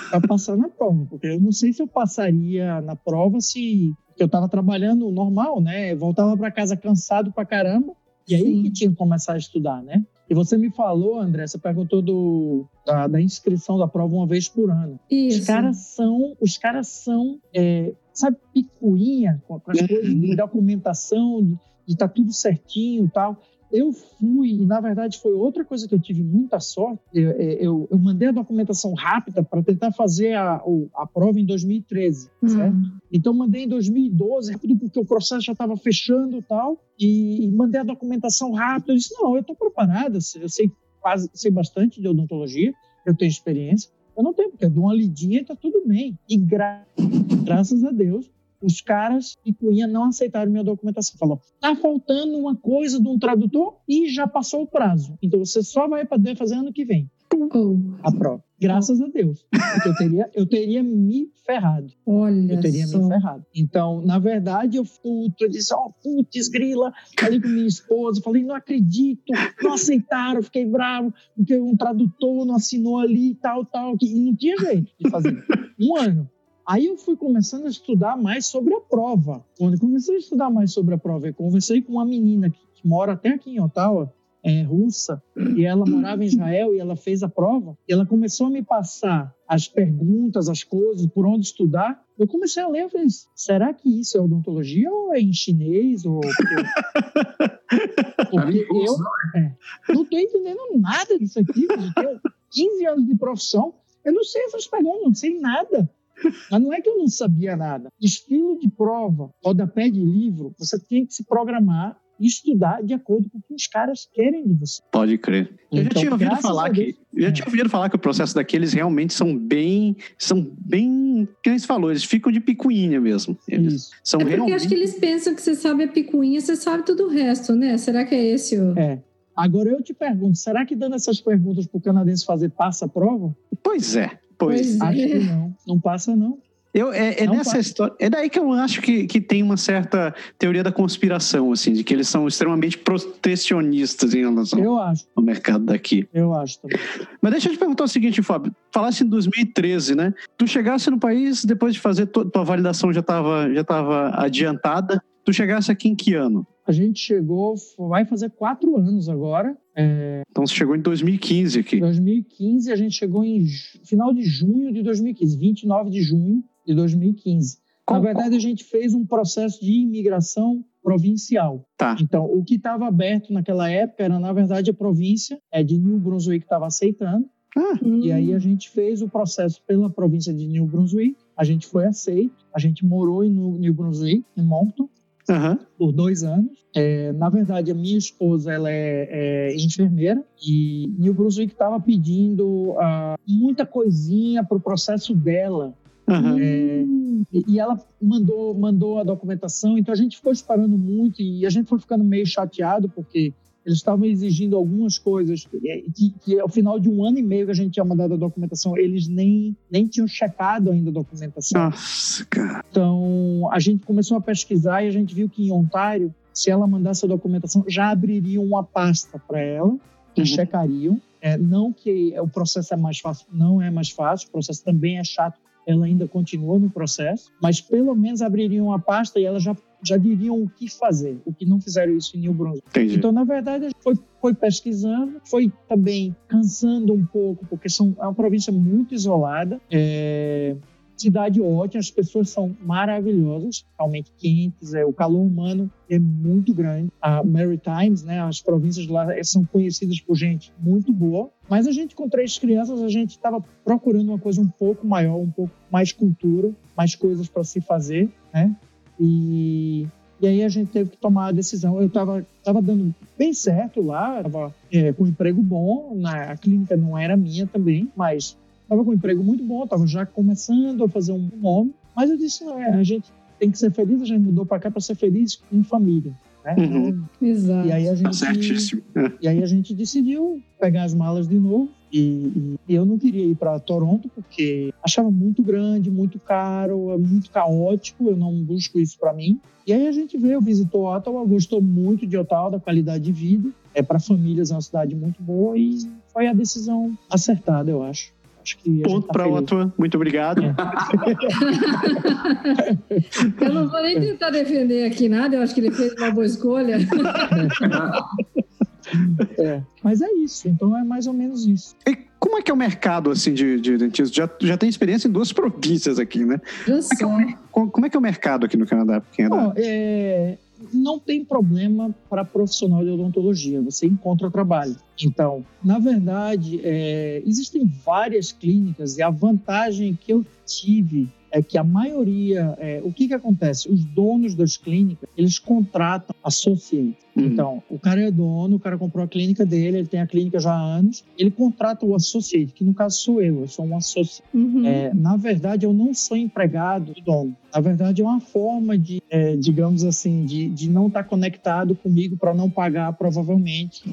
para passar na prova, porque eu não sei se eu passaria na prova se eu estava trabalhando normal, né? Eu voltava para casa cansado pra caramba. E aí Sim. que tinha que começar a estudar, né? E você me falou, André, você perguntou do, da, da inscrição da prova uma vez por ano. Isso. Os caras são, os caras são, é, sabe, picuinha com, as coisas de documentação, de estar tá tudo certinho e tal. Eu fui, e na verdade foi outra coisa que eu tive muita sorte. Eu, é, eu, eu mandei a documentação rápida para tentar fazer a, a prova em 2013, uhum. certo? Então mandei em 2012, rápido, porque o processo já estava fechando e tal, e, e, mandei a documentação rápida. Eu disse: não, eu estou preparada, eu sei quase, sei bastante de odontologia, eu tenho experiência. Eu não tenho, porque eu dou uma lidinha e está tudo bem. E gra graças a Deus, os caras e Cunha não aceitaram minha documentação. Falou, tá faltando uma coisa de um tradutor e já passou o prazo. Então você só vai poder fazer ano que vem. Oh. A prova. Graças a Deus. Porque eu teria, eu teria me ferrado. Olha Eu teria só. me ferrado. Então, na verdade, eu puto, eu disse, ó, oh, putz, grila. Falei com minha esposa, falei, não acredito, não aceitaram, fiquei bravo, porque um tradutor não assinou ali e tal, tal, que não tinha jeito de fazer. Um ano. Aí eu fui começando a estudar mais sobre a prova. Quando eu comecei a estudar mais sobre a prova, eu conversei com uma menina que, que mora até aqui em Ottawa, é, russa, e ela morava em Israel e ela fez a prova. E ela começou a me passar as perguntas, as coisas, por onde estudar. Eu comecei a ler e falei, será que isso é odontologia ou é em chinês? Ou... Porque eu é, não estou entendendo nada disso aqui. Eu tenho 15 anos de profissão, eu não sei essas perguntas, não sei nada. Mas não é que eu não sabia nada. Estilo de prova, rodapé de livro, você tem que se programar e estudar de acordo com o que os caras querem de você. Pode crer. Eu então, já tinha ouvido falar que eu já é. tinha ouvido falar que o processo daqueles realmente são bem são bem, que nem você falou, eles ficam de picuinha mesmo. Eles Isso. são é porque realmente... acho que eles pensam que você sabe a picuinha, você sabe tudo o resto, né? Será que é esse o É. Agora eu te pergunto, será que dando essas perguntas para o canadense fazer passa a prova? Pois é. Pois, Acho que não. Não passa, não. Eu, é, é nessa faz. história. É daí que eu acho que, que tem uma certa teoria da conspiração, assim, de que eles são extremamente protecionistas em relação Eu acho, ao mercado daqui. eu acho também. Mas deixa eu te perguntar o seguinte, Fábio. Falasse em 2013, né? Tu chegasse no país depois de fazer tua, tua validação já estava já tava adiantada. Tu chegasse aqui em que ano? A gente chegou, vai fazer quatro anos agora. É, Então você chegou em 2015 aqui. 2015, a gente chegou em final de junho de 2015, 29 de junho de 2015. Qual- Na verdade, a gente fez um processo de imigração provincial. Tá. Então, o que estava aberto naquela época era, na verdade, a província é, de New Brunswick que estava aceitando. Ah, E aí a gente fez o processo pela província de New Brunswick. A gente foi aceito. A gente morou em New New Brunswick, em Moncton, aham. por dois anos. É, na verdade, a minha esposa ela é, é enfermeira e New Brunswick estava pedindo ah, muita coisinha para o processo dela. aham. É, e, e ela mandou, mandou a documentação, então a gente ficou esperando muito e a gente foi ficando meio chateado porque eles estavam exigindo algumas coisas que, que, ao final de um ano e meio que a gente tinha mandado a documentação, eles nem, nem tinham checado ainda a documentação. Nossa, cara. Então, a gente começou a pesquisar e a gente viu que em Ontário, se ela mandasse a documentação, já abririam uma pasta para ela, que Uhum. checariam. É, não que o processo é mais fácil, não é mais fácil, o processo também é chato, ela ainda continua no processo, mas pelo menos abririam uma pasta e elas já, já diriam o que fazer, o que não fizeram isso em New Brunswick. Entendi. Então, na verdade, a gente foi, foi pesquisando, foi também cansando um pouco, porque são, é uma província muito isolada. É, cidade ótima, as pessoas são maravilhosas, realmente quentes, é, o calor humano é muito grande. A Maritimes, né, as províncias lá são conhecidas por gente muito boa. Mas a gente, com três crianças, a gente estava procurando uma coisa um pouco maior, um pouco mais cultura, mais coisas para se fazer, né? E e aí a gente teve que tomar a decisão. Eu estava tava dando bem certo lá, estava com um emprego bom, na, a clínica não era minha também, mas estava com um emprego muito bom, estava já começando a fazer um nome. Mas eu disse, não, é, a gente tem que ser feliz, a gente mudou para cá para ser feliz em família. Né? Uhum. Exato. E aí a Tá gente certíssimo. É. e aí a gente decidiu pegar as malas de novo. E, e eu não queria ir para Toronto porque achava muito grande, muito caro, é muito caótico. Eu não busco isso para mim. E aí a gente veio, visitou Ottawa, gostou muito de Ottawa, da qualidade de vida. É para famílias é uma cidade muito boa e foi a decisão acertada, eu acho. Acho que Ponto tá para. Ottawa. Muito obrigado. É. Eu não vou nem tentar defender aqui nada, eu acho que ele fez uma boa escolha. É. Mas é isso. Então é mais ou menos isso. E como é que é o mercado assim de, de dentista? Já, já tem experiência em duas províncias aqui, né? Já sei. Co- Como é que é o mercado aqui no Canadá? Quem é da- Bom, é, não tem problema para profissional de odontologia, você encontra trabalho. Então, na verdade, é, existem várias clínicas e a vantagem que eu tive é que a maioria, é, o que que acontece? Os donos das clínicas, eles contratam associates. Uhum. Então, o cara é dono, o cara comprou a clínica dele, ele tem a clínica já há anos, ele contrata o associate, que no caso sou eu, eu sou um associate. Uhum. É, na verdade, eu não sou empregado do dono. Na verdade, é uma forma de, é, digamos assim, de, de não estar conectado comigo para não pagar, provavelmente,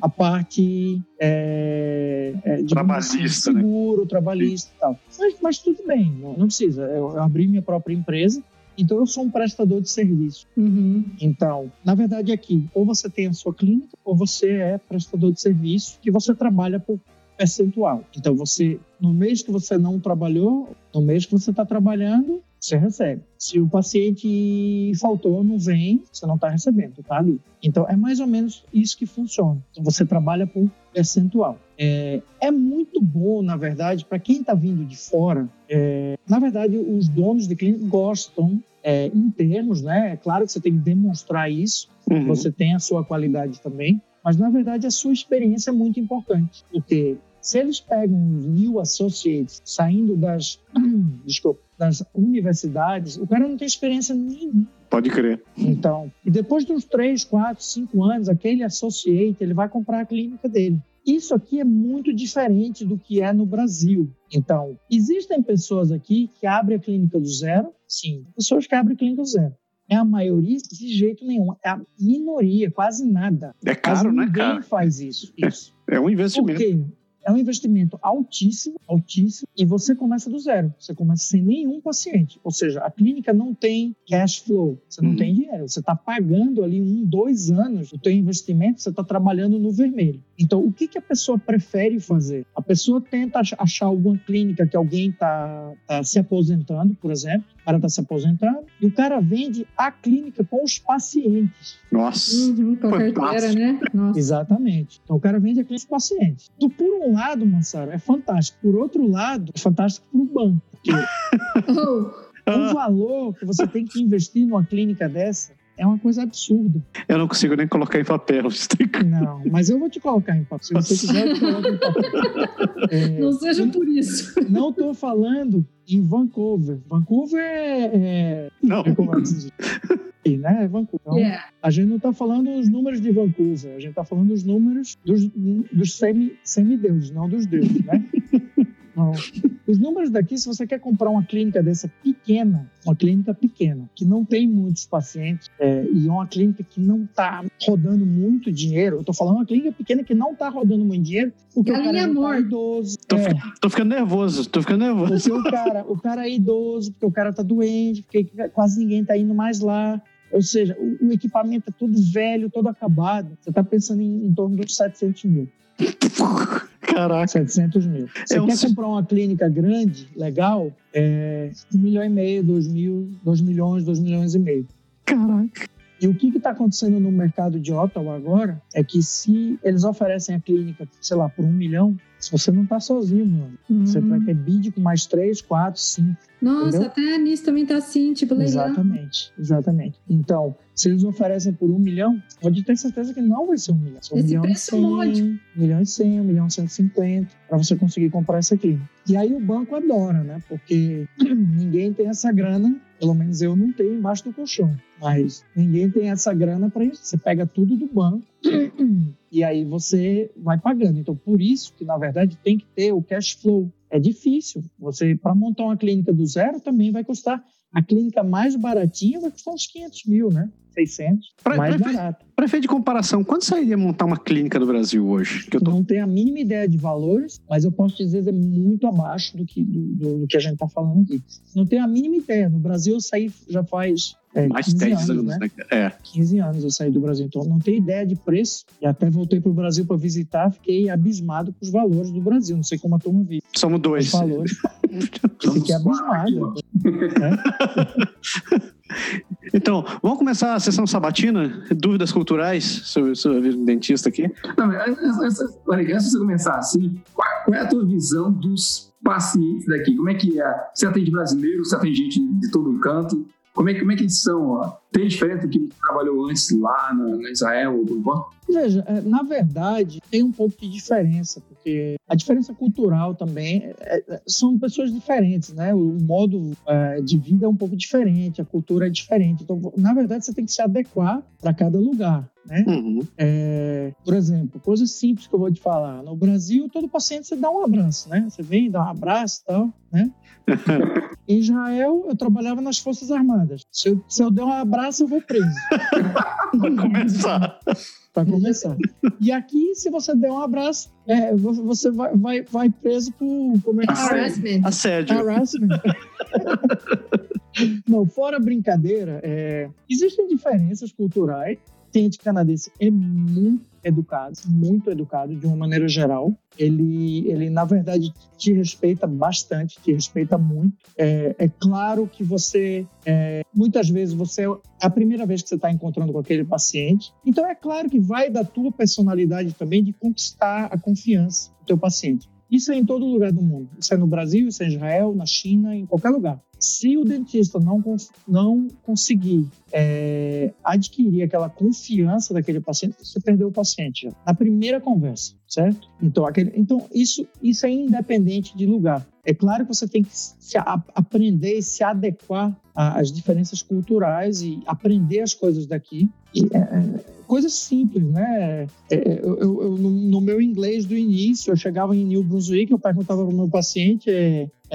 a parte é, é, assim, Trabalhista, né? seguro, trabalhista e tal. Mas, mas tudo bem, não, não precisa. Eu, eu abri minha própria empresa, então eu sou um prestador de serviço. Uhum. Então, na verdade, aqui, ou você tem a sua clínica, ou você é prestador de serviço, que você trabalha por percentual. Então, você, no mês que você não trabalhou, no mês que você está trabalhando, você recebe. Se o paciente faltou, não vem, você não está recebendo, está ali. Então, é mais ou menos isso que funciona. Então, você trabalha por percentual. É, é muito bom, na verdade, para quem está vindo de fora. é, na verdade, os donos de clínica gostam é, em termos, né? É claro que você tem que demonstrar isso, Uhum. você tem a sua qualidade também, mas na verdade a sua experiência é muito importante, porque se eles pegam os new associates saindo das, desculpa, das universidades, o cara não tem experiência nenhuma. Pode crer. Então, e depois dos três, quatro, cinco anos, aquele associate ele vai comprar a clínica dele. Isso aqui é muito diferente do que é no Brasil. Então, existem pessoas aqui que abrem a clínica do zero, sim, pessoas que abrem a clínica do zero. É a maioria de jeito nenhum, é a minoria, quase nada. É Quase caro, né, ninguém cara? faz isso. isso. É um Por investimento. quê? É um investimento altíssimo, altíssimo, e você começa do zero. Você começa sem nenhum paciente. Ou seja, a clínica não tem cash flow, você não Uhum. tem dinheiro. Você está pagando ali um, dois anos do teu investimento, você está trabalhando no vermelho. Então, o que, que a pessoa prefere fazer? A pessoa tenta ach- achar alguma clínica que alguém está se aposentando, por exemplo, o cara está se aposentando, e o cara vende a clínica com os pacientes. Nossa. Uhum, com a carteira, Fantástico. né? Nossa. Exatamente. Então o cara vende a clientes pacientes. Então, por um lado, Massaro, é fantástico. Por outro lado, é fantástico para o banco. Porque Oh, o valor que você tem que investir numa clínica dessa é uma coisa absurda. Eu não consigo nem colocar em papel. Não, mas eu vou te colocar em papel. Se você quiser, eu te coloco em papel. É, não seja por isso. não estou falando em Vancouver. Vancouver é. é, Não. é como é que se diz? E, né? É Vancouver. Então, Yeah. A gente não está falando os números de Vancouver, a gente está falando os números dos, dos semi, semideuses, não dos deuses, né? Não. Os números daqui, se você quer comprar uma clínica dessa pequena, uma clínica pequena, que não tem muitos pacientes, é, e é uma clínica que não está rodando muito dinheiro, eu estou falando uma clínica pequena que não está rodando muito dinheiro, porque o cara Galinha já tá morta. idoso. Tô, é. tô ficando nervoso, tô ficando nervoso. Porque o cara, o cara é idoso, porque o cara tá doente, porque quase ninguém tá indo mais lá. Ou seja, o, o equipamento é todo velho, todo acabado. Você tá pensando em, em torno dos 700 mil. Caraca. 700 mil. Você É um quer comprar uma clínica grande, legal, é um milhão e meio, dois mil, dois milhões, dois milhões e meio. Caraca. E o que está acontecendo no mercado de Ottawa agora é que se eles oferecem a clínica, sei lá, por um milhão, se você não está sozinho, meu amigo. Você Uhum. vai ter bid com mais três, quatro, cinco. Nossa, Entendeu? até nisso também tá assim, tipo, legal. Exatamente, exatamente. Então, se eles oferecem por um milhão, pode ter certeza que não vai ser um milhão. É um Esse milhão e preço cem, módico. um milhão e cem, um milhão e cento e cinquenta, para você conseguir comprar essa clínica. E aí o banco adora, né? Porque ninguém tem essa grana, pelo menos eu não tenho embaixo do colchão, mas ninguém tem essa grana para isso. Você pega tudo do banco e aí você vai pagando. Então, por isso que, na verdade, tem que ter o cash flow. É difícil. Você, para montar uma clínica do zero, também vai custar. A clínica mais baratinha vai custar uns 500 mil, né? 600. Pra- mais pra- barato. Pra efeito de comparação, quanto sairia montar uma clínica no Brasil hoje? Tô... Não tenho a mínima ideia de valores, mas eu posso dizer que é muito abaixo do que, do, do- que a gente está falando aqui. Não tenho a mínima ideia. No Brasil, eu saí já faz é, Mais de 15 10 anos, né? né? É. 15 anos eu saí do Brasil, então não tenho ideia de preço. E até voltei para o Brasil para visitar, fiquei abismado com os valores do Brasil. Não sei como a turma vive Somos os dois. valores. Somos Fiquei abismado. ó. Então, vamos começar sessão sabatina? Dúvidas culturais sobre, vida do dentista aqui? Não, antes, antes- de começar assim, qual, qual é a tua visão dos pacientes daqui? Como é que é? Você atende brasileiro, você atende gente de todo o canto? Como é, como é que eles são? Ó? Tem diferença do que trabalhou antes lá na, na Israel? ou por- Veja, é, na verdade, tem um pouco de diferença, porque a diferença cultural também é- é- são pessoas diferentes, né? O modo é, de vida é um pouco diferente, a cultura é diferente. Então, na verdade, você tem que se adequar para cada lugar, né? Uhum. É, por exemplo, coisas simples que eu vou te falar. No Brasil, todo paciente você dá um abraço, né? Você vem, dá um abraço e tal, né? Em Israel, eu trabalhava nas Forças Armadas. Se eu, se eu der um abraço, eu vou preso. Vamos começar. Para começar. E aqui, se você der um abraço, é, vo- você vai, vai, vai preso por como é que? Harassment. Assédio. harassment. Não, fora brincadeira, é, existem diferenças culturais. Cliente canadense é muito educado, muito educado de uma maneira geral. Ele, ele na verdade, te respeita bastante, te respeita muito. É, é claro que você, é, muitas vezes, você é a primeira vez que você está encontrando com aquele paciente. Então, é claro que vai da tua personalidade também de conquistar a confiança do teu paciente. Isso é em todo lugar do mundo. Isso é no Brasil, isso é em Israel, na China, em qualquer lugar. Se o dentista não, não conseguir é, adquirir aquela confiança daquele paciente, você perdeu o paciente já, na primeira conversa, certo? Então, aquele, então isso, isso é independente de lugar. É claro que você tem que se a- aprender e se adequar às diferenças culturais e aprender as coisas daqui. E, é, é, coisas simples, né? É, eu, eu- no, no meu inglês do início, eu chegava em New Brunswick, eu perguntava para o meu paciente,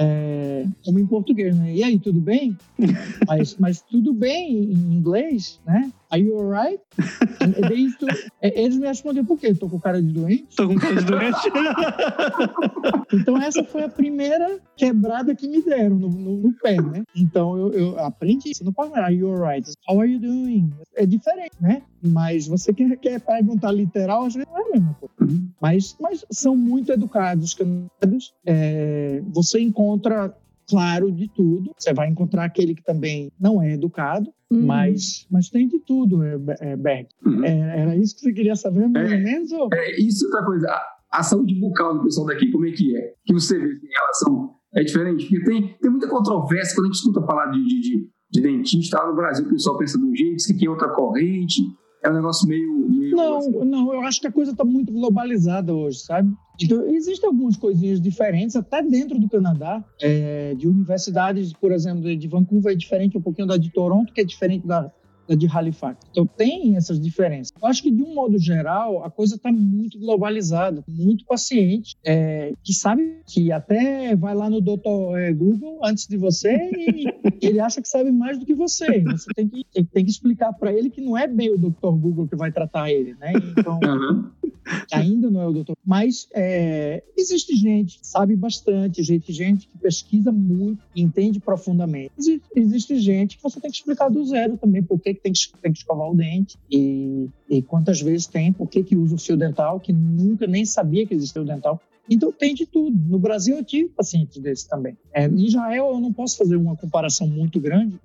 é, como em português, né? E aí, tudo bem? mas, mas tudo bem em inglês, né? Are you alright? to, eles me respondiam, por quê? Tô com cara de doente? Tô com cara de doente. então, essa foi a primeira quebrada que me deram no, no, no pé, né? Então, eu, eu aprendi isso no Palmeiras. Are you alright? How are you doing? É diferente, né? Mas você quer, quer perguntar literal, às vezes não é a mesma coisa. Uhum. Mas, mas são muito educados, é, você encontra claro de tudo. Você vai encontrar aquele que também não é educado, uhum. mas, mas tem de tudo, é, é, Berg. Uhum. É, era isso que você queria saber, mais é, ou menos? Ou... É, isso é outra coisa. A, a, saúde bucal do pessoal daqui, como é que é? Que você vê em relação. É diferente, porque tem, tem muita controvérsia quando a gente escuta falar de, de, de, de dentista. Lá no Brasil, o pessoal pensa de um jeito, isso aqui é outra corrente é um negócio meio. meio não, assim. não, eu acho que a coisa está muito globalizada hoje, sabe? Então, existem algumas coisinhas diferentes, até dentro do Canadá, é, de universidades, por exemplo, de Vancouver é diferente um pouquinho da de Toronto, que é diferente da, de Halifax. Então tem essas diferenças. Eu acho que de um modo geral a coisa está muito globalizada, muito paciente, é, que sabe que até vai lá no Dr. É, Google antes de você e ele acha que sabe mais do que você. Você tem que, tem que explicar para ele que não é bem o Dr. Google que vai tratar ele, né? Então uhum. ainda não é o doutor. Mas é, existe gente que sabe bastante, gente, gente que pesquisa muito, entende profundamente. Existe, existe gente que você tem que explicar do zero também por que tem que, tem que escovar o dente e, e quantas vezes tem, por que, que usa o fio dental, que nunca nem sabia que existia o dental. Então tem de tudo. No Brasil eu tive pacientes desses também. É, em Israel eu não posso fazer uma comparação muito grande,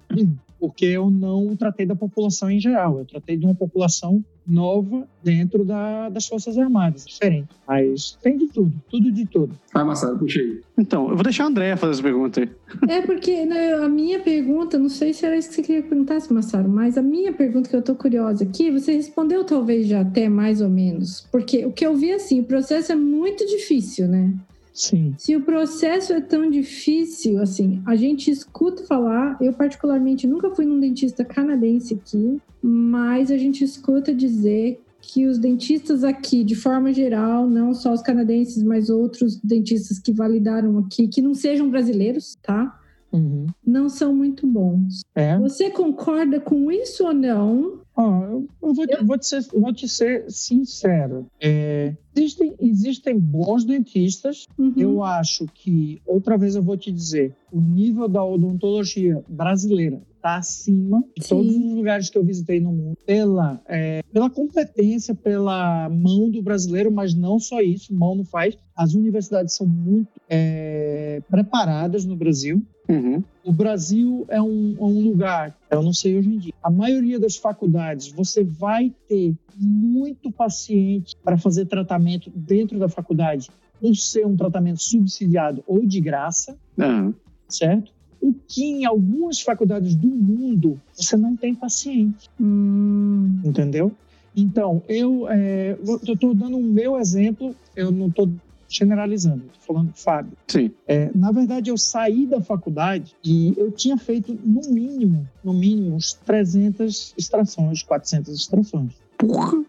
porque eu não tratei da população em geral. Eu tratei de uma população nova dentro da, das Forças Armadas, diferente. Mas tem de tudo, tudo de tudo. Vai, Marcelo, puxa aí. Então, eu vou deixar a André fazer essa pergunta aí. É porque né, a minha pergunta, não sei se era isso que você queria perguntar, Massaro, mas a minha pergunta que eu tô curiosa aqui, você respondeu talvez já até mais ou menos. Porque o que eu vi assim, o processo é muito difícil, né? Sim. Se o processo é tão difícil, assim, a gente escuta falar, eu particularmente nunca fui num dentista canadense aqui, mas a gente escuta dizer que os dentistas aqui, de forma geral, não só os canadenses, mas outros dentistas que validaram aqui, que não sejam brasileiros, tá? Uhum. Não são muito bons. É? Você concorda com isso ou não? Oh, eu, vou, eu... Vou, te ser, vou te ser sincero. É, existem, existem bons dentistas. Uhum. Eu acho que, outra vez eu vou te dizer, o nível da odontologia brasileira está acima de Sim. todos os lugares que eu visitei no mundo, pela, é, pela competência, pela mão do brasileiro, mas não só isso, mão não faz. As universidades são muito é, preparadas no Brasil. Uhum. O Brasil é um, é um, lugar, eu não sei hoje em dia, a maioria das faculdades você vai ter muito paciente para fazer tratamento dentro da faculdade, por ser um tratamento subsidiado ou de graça, uhum. certo? O que em algumas faculdades do mundo você não tem paciente. Hum. Entendeu? Então, eu é, estou dando o meu exemplo, eu não estou generalizando, estou falando do Fábio. Sim. É, na verdade, eu saí da faculdade e eu tinha feito, no mínimo, no mínimo, uns 300 extrações, 400 extrações. Porra!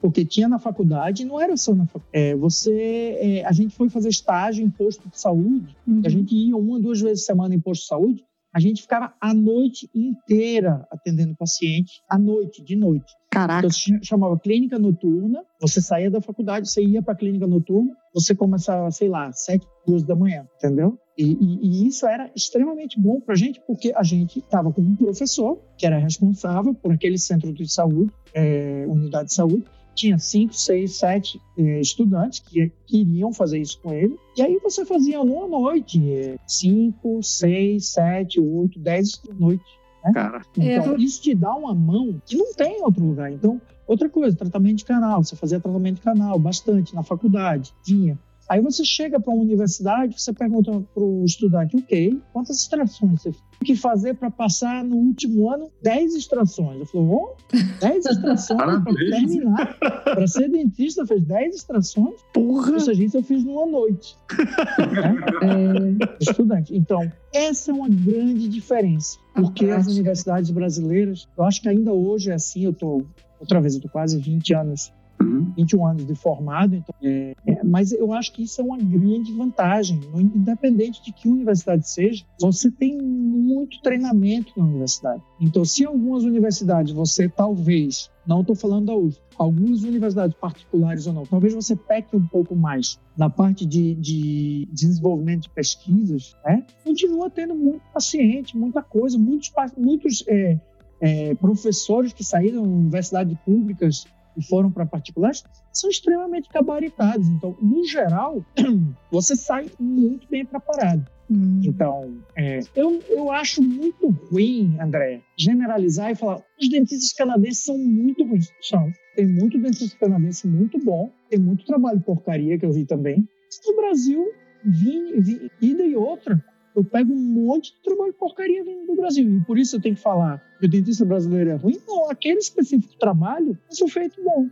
Porque tinha na faculdade não era só na faculdade. É, você, é, a gente foi fazer estágio em posto de saúde, uhum. a gente ia uma, duas vezes por semana em posto de saúde, a gente ficava a noite inteira atendendo paciente, à noite, de noite. Caraca. Então, chamava clínica noturna, você saía da faculdade, você ia para a clínica noturna, você começava, sei lá, sete, duas da manhã, entendeu? E, e, e isso era extremamente bom para a gente, porque a gente estava com um professor que era responsável por aquele centro de saúde, é, unidade de saúde, tinha cinco, seis, sete eh, estudantes que queriam fazer isso com ele. E aí você fazia numa noite, eh, cinco, seis, sete, oito, dez noites. Né? Cara. Então, é. isso te dá uma mão que não tem em outro lugar. Então, outra coisa, tratamento de canal. Você fazia tratamento de canal bastante na faculdade, tinha. Aí você chega para uma universidade, você pergunta para o estudante, ok, quantas extrações você tem que fazer para passar no último ano 10 extrações? Eu falei, oh, 10 extrações para terminar. Para ser dentista, fez 10 extrações? Porra! Ou seja, isso eu fiz numa noite. é, estudante. Então, essa é uma grande diferença. Porque as universidades brasileiras, eu acho que ainda hoje é assim, eu estou, outra vez, eu estou quase 20 anos Uhum. 21 anos de formado, então, é, é, mas eu acho que isso é uma grande vantagem. Independente de que universidade seja, você tem muito treinamento na universidade. Então, se algumas universidades você talvez, não estou falando da UF, algumas universidades particulares ou não, talvez você peque um pouco mais na parte de, de desenvolvimento de pesquisas, né? continua tendo muito paciente, muita coisa, muitos, muitos é, é, professores que saíram de universidades públicas e foram para particulares são extremamente gabaritados. Então, no geral, você sai muito bem preparado. Hum. Então, é, eu, eu acho muito ruim, André, generalizar e falar os dentistas canadenses são muito ruins. São. Tem muito dentista canadense muito bom, tem muito trabalho porcaria que eu vi também. No Brasil, vi, vi, ida e outra eu pego um monte de trabalho porcaria vindo do Brasil. E por isso eu tenho que falar que o dentista brasileiro é ruim. Não, aquele específico trabalho é feito bom.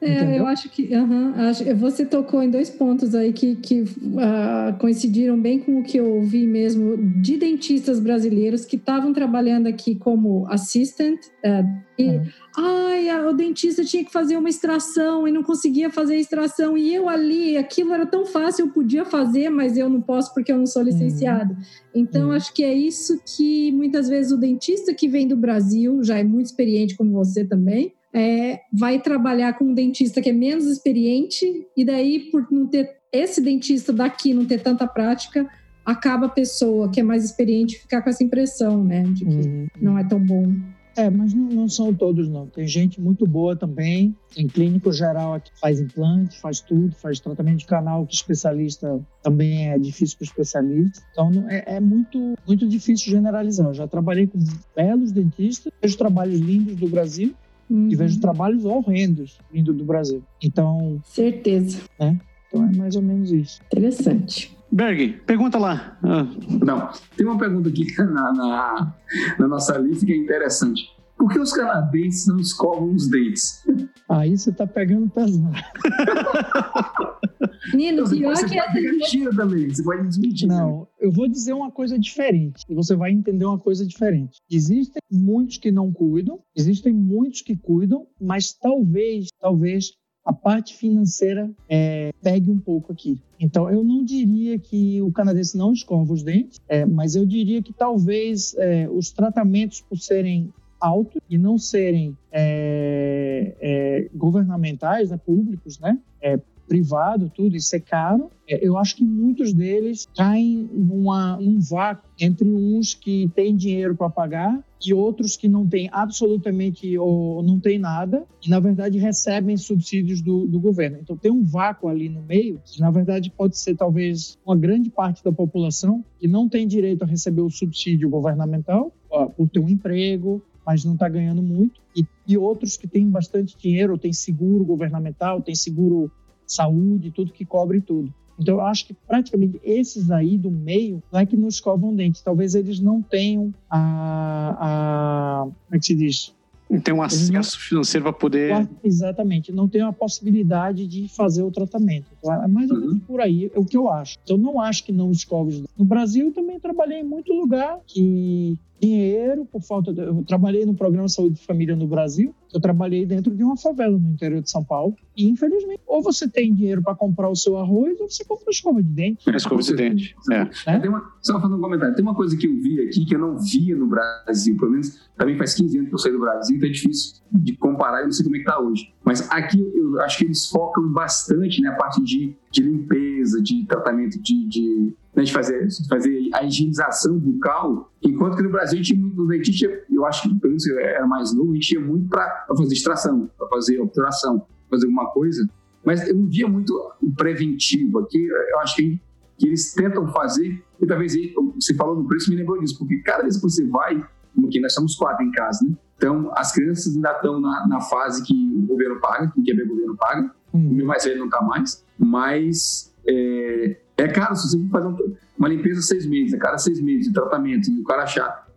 É, eu acho que uhum, acho, você tocou em dois pontos aí que, que uh, coincidiram bem com o que eu ouvi mesmo de dentistas brasileiros que estavam trabalhando aqui como assistant uh, e uhum. ai, o dentista tinha que fazer uma extração e não conseguia fazer a extração e eu ali, aquilo era tão fácil, eu podia fazer, mas eu não posso porque eu não sou licenciado. Uhum. Então, uhum. acho que é isso que muitas vezes o dentista que vem do Brasil, já é muito experiente como você também, é, vai trabalhar com um dentista que é menos experiente, e daí, por não ter esse dentista daqui não ter tanta prática, acaba a pessoa que é mais experiente ficar com essa impressão, né, de que uhum. não é tão bom. É, mas não, não, são todos, não. Tem gente muito boa também. Tem clínico geral que faz implante, faz tudo, faz tratamento de canal, que especialista também é difícil para especialista. Então, é, é, muito, muito difícil generalizar. Eu já trabalhei com belos dentistas, vejo trabalhos lindos do Brasil, uhum. e vejo trabalhos horrendos vindo do Brasil. Então. Certeza. Né? Então é mais ou menos isso. Interessante. Berg, pergunta lá. Ah. Não, tem uma pergunta aqui na, na, na nossa lista que é interessante. Por que os canadenses não escovam os dentes? Aí você tá pegando pesado. Nino, você pior pode, que. Mentira também, você pode desmentir. Não, também. eu vou dizer uma coisa diferente e você vai entender uma coisa diferente. Existem muitos que não cuidam, existem muitos que cuidam, mas talvez, talvez a parte financeira é, pegue um pouco aqui. Então, eu não diria que o canadense não escova os dentes, é, mas eu diria que talvez é, os tratamentos, por serem altos e não serem é, é, governamentais, né, públicos, né, é, privado, tudo, isso é caro. É, eu acho que muitos deles caem numa, num vácuo entre uns que têm dinheiro para pagar e outros que não têm absolutamente ou não têm nada e, na verdade, recebem subsídios do, do governo. Então, tem um vácuo ali no meio que, na verdade, pode ser talvez uma grande parte da população que não tem direito a receber o subsídio governamental por ter um emprego, mas não está ganhando muito, e, e, outros que têm bastante dinheiro, tem seguro governamental, tem seguro saúde, tudo que cobre tudo. Então, eu acho que praticamente esses aí do meio não é que não escovam dentes. Talvez eles não tenham a. a como é que se diz? Não tem um acesso não, financeiro para poder. Exatamente, não tem a possibilidade de fazer o tratamento. Então, é mais ou menos uhum. por aí é o que eu acho. Então, não acho que não escove os dentes. No Brasil, eu também trabalhei em muito lugar que dinheiro por falta de... eu trabalhei no programa Saúde de Família no Brasil eu trabalhei dentro de uma favela no interior de São Paulo e infelizmente ou você tem dinheiro para comprar o seu arroz ou você compra escova de dente é escova de dente é. é. Tem uma, só fazendo um comentário tem uma coisa que eu vi aqui que eu não via no Brasil pelo menos também faz 15 anos que eu saí do Brasil então é difícil de comparar e não sei como é que tá hoje mas aqui eu acho que eles focam bastante na né, parte de, de limpeza de tratamento de, de né, de fazer, de fazer a higienização bucal, enquanto que no Brasil a gente no dentista, eu acho que pelo menos eu era mais novo, a gente ia muito para fazer extração, para fazer obturação, fazer alguma coisa, mas eu não via muito o preventivo aqui, eu acho que, que eles tentam fazer, e talvez você falou no preço me lembrou disso, porque cada vez que você vai, como aqui nós somos quatro em casa, né? Então, as crianças ainda estão na, na fase que o governo paga, que o governo paga, hum. o meu mais velho não está mais, mas é, é caro se você fazer uma limpeza seis meses, a cada seis meses de tratamento, e o cara achar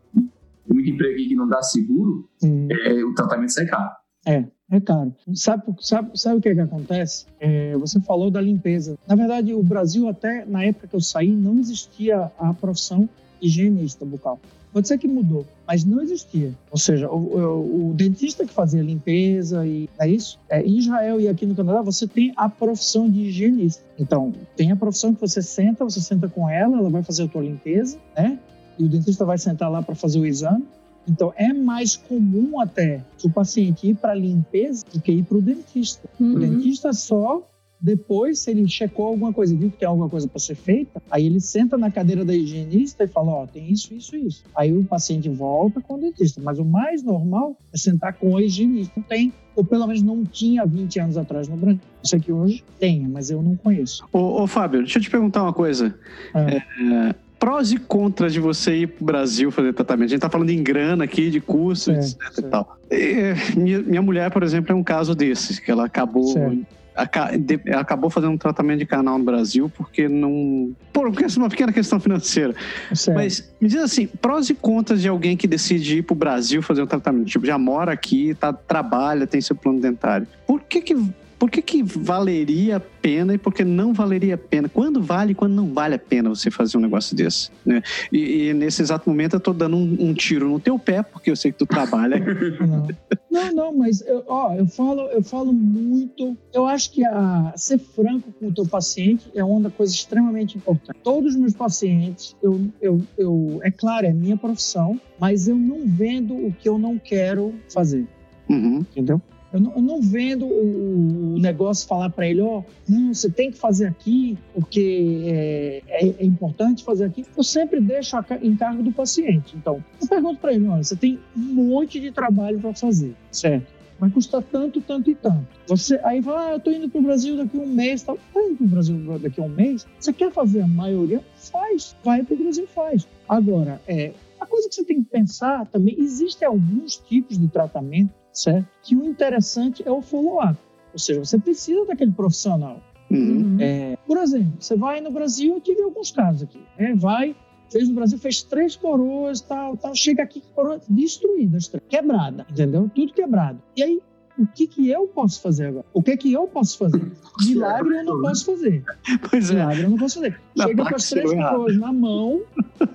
muito emprego que não dá seguro, hum. é, o tratamento sai caro. É, é caro. Sabe, sabe, sabe o que, é que acontece? É, você falou da limpeza. Na verdade, o Brasil, até na época que eu saí, não existia a profissão higienista bucal. Pode ser que mudou, mas não existia. Ou seja, o, o, o dentista que fazia limpeza e é isso. É, em Israel e aqui no Canadá você tem a profissão de higienista. Então tem a profissão que você senta, você senta com ela, ela vai fazer a tua limpeza, né? E o dentista vai sentar lá para fazer o exame. Então é mais comum até o paciente ir para a limpeza do que ir para o dentista. Uhum. O dentista só depois, se ele checou alguma coisa e viu que tem alguma coisa para ser feita, aí ele senta na cadeira da higienista e fala: Ó, oh, tem isso, isso, isso. Aí o paciente volta com o dentista. Mas o mais normal é sentar com o higienista. Não tem, ou pelo menos não tinha 20 anos atrás no Brasil. Sei que hoje tem, mas eu não conheço. Ô, ô Fábio, deixa eu te perguntar uma coisa. É. É, prós e contras de você ir pro Brasil fazer tratamento. A gente tá falando em grana aqui, de custo, Certo, etc e tal. É, minha, minha mulher, por exemplo, é um caso desses, que ela acabou. Certo. Acabou fazendo um tratamento de canal no Brasil porque não. Por uma pequena questão financeira. Certo. Mas me diz assim, prós e contras de alguém que decide ir pro Brasil fazer um tratamento. Tipo, já mora aqui, tá, trabalha, tem seu plano dentário. Por que que, por que que valeria a pena e por que não valeria a pena? Quando vale e quando não vale a pena você fazer um negócio desse? Né? E, e nesse exato momento eu tô dando um, um tiro no teu pé, porque eu sei que tu trabalha. Não, não, não, mas eu, ó, eu falo, eu falo muito. Eu acho que a, ser franco com o teu paciente é uma coisa extremamente importante. Todos os meus pacientes, eu, eu, eu, é claro, é minha profissão, mas eu não vendo o que eu não quero fazer, Uhum. entendeu? Eu não, eu não vendo o, o negócio falar para ele, ó, não, você tem que fazer aqui porque é, é- é importante fazer aqui. Eu sempre deixo a em cargo do paciente. Então, eu pergunto para ele, olha, você tem um monte de trabalho para fazer, certo? Vai custar tanto, tanto e tanto. Você aí fala, ah, eu tô indo pro Brasil daqui a um mês, tal. Tá indo pro Brasil daqui a um mês? Você quer fazer a maioria? Faz. Vai pro Brasil, faz. Agora, é, a coisa que você tem que pensar também, existem alguns tipos de tratamento, certo? Que o interessante é o follow-up. Ou seja, você precisa daquele profissional. Uhum. É, por exemplo, você vai no Brasil, eu tive alguns casos aqui. né? Vai, fez no Brasil, fez três coroas, tal, tal. Chega aqui, coroa destruída, quebrada, entendeu? Tudo quebrado. E aí, o que que eu posso fazer agora? O que que eu posso fazer? Milagre eu não posso fazer. Pois é. Milagre eu não posso fazer. Chega com as três coroas na mão,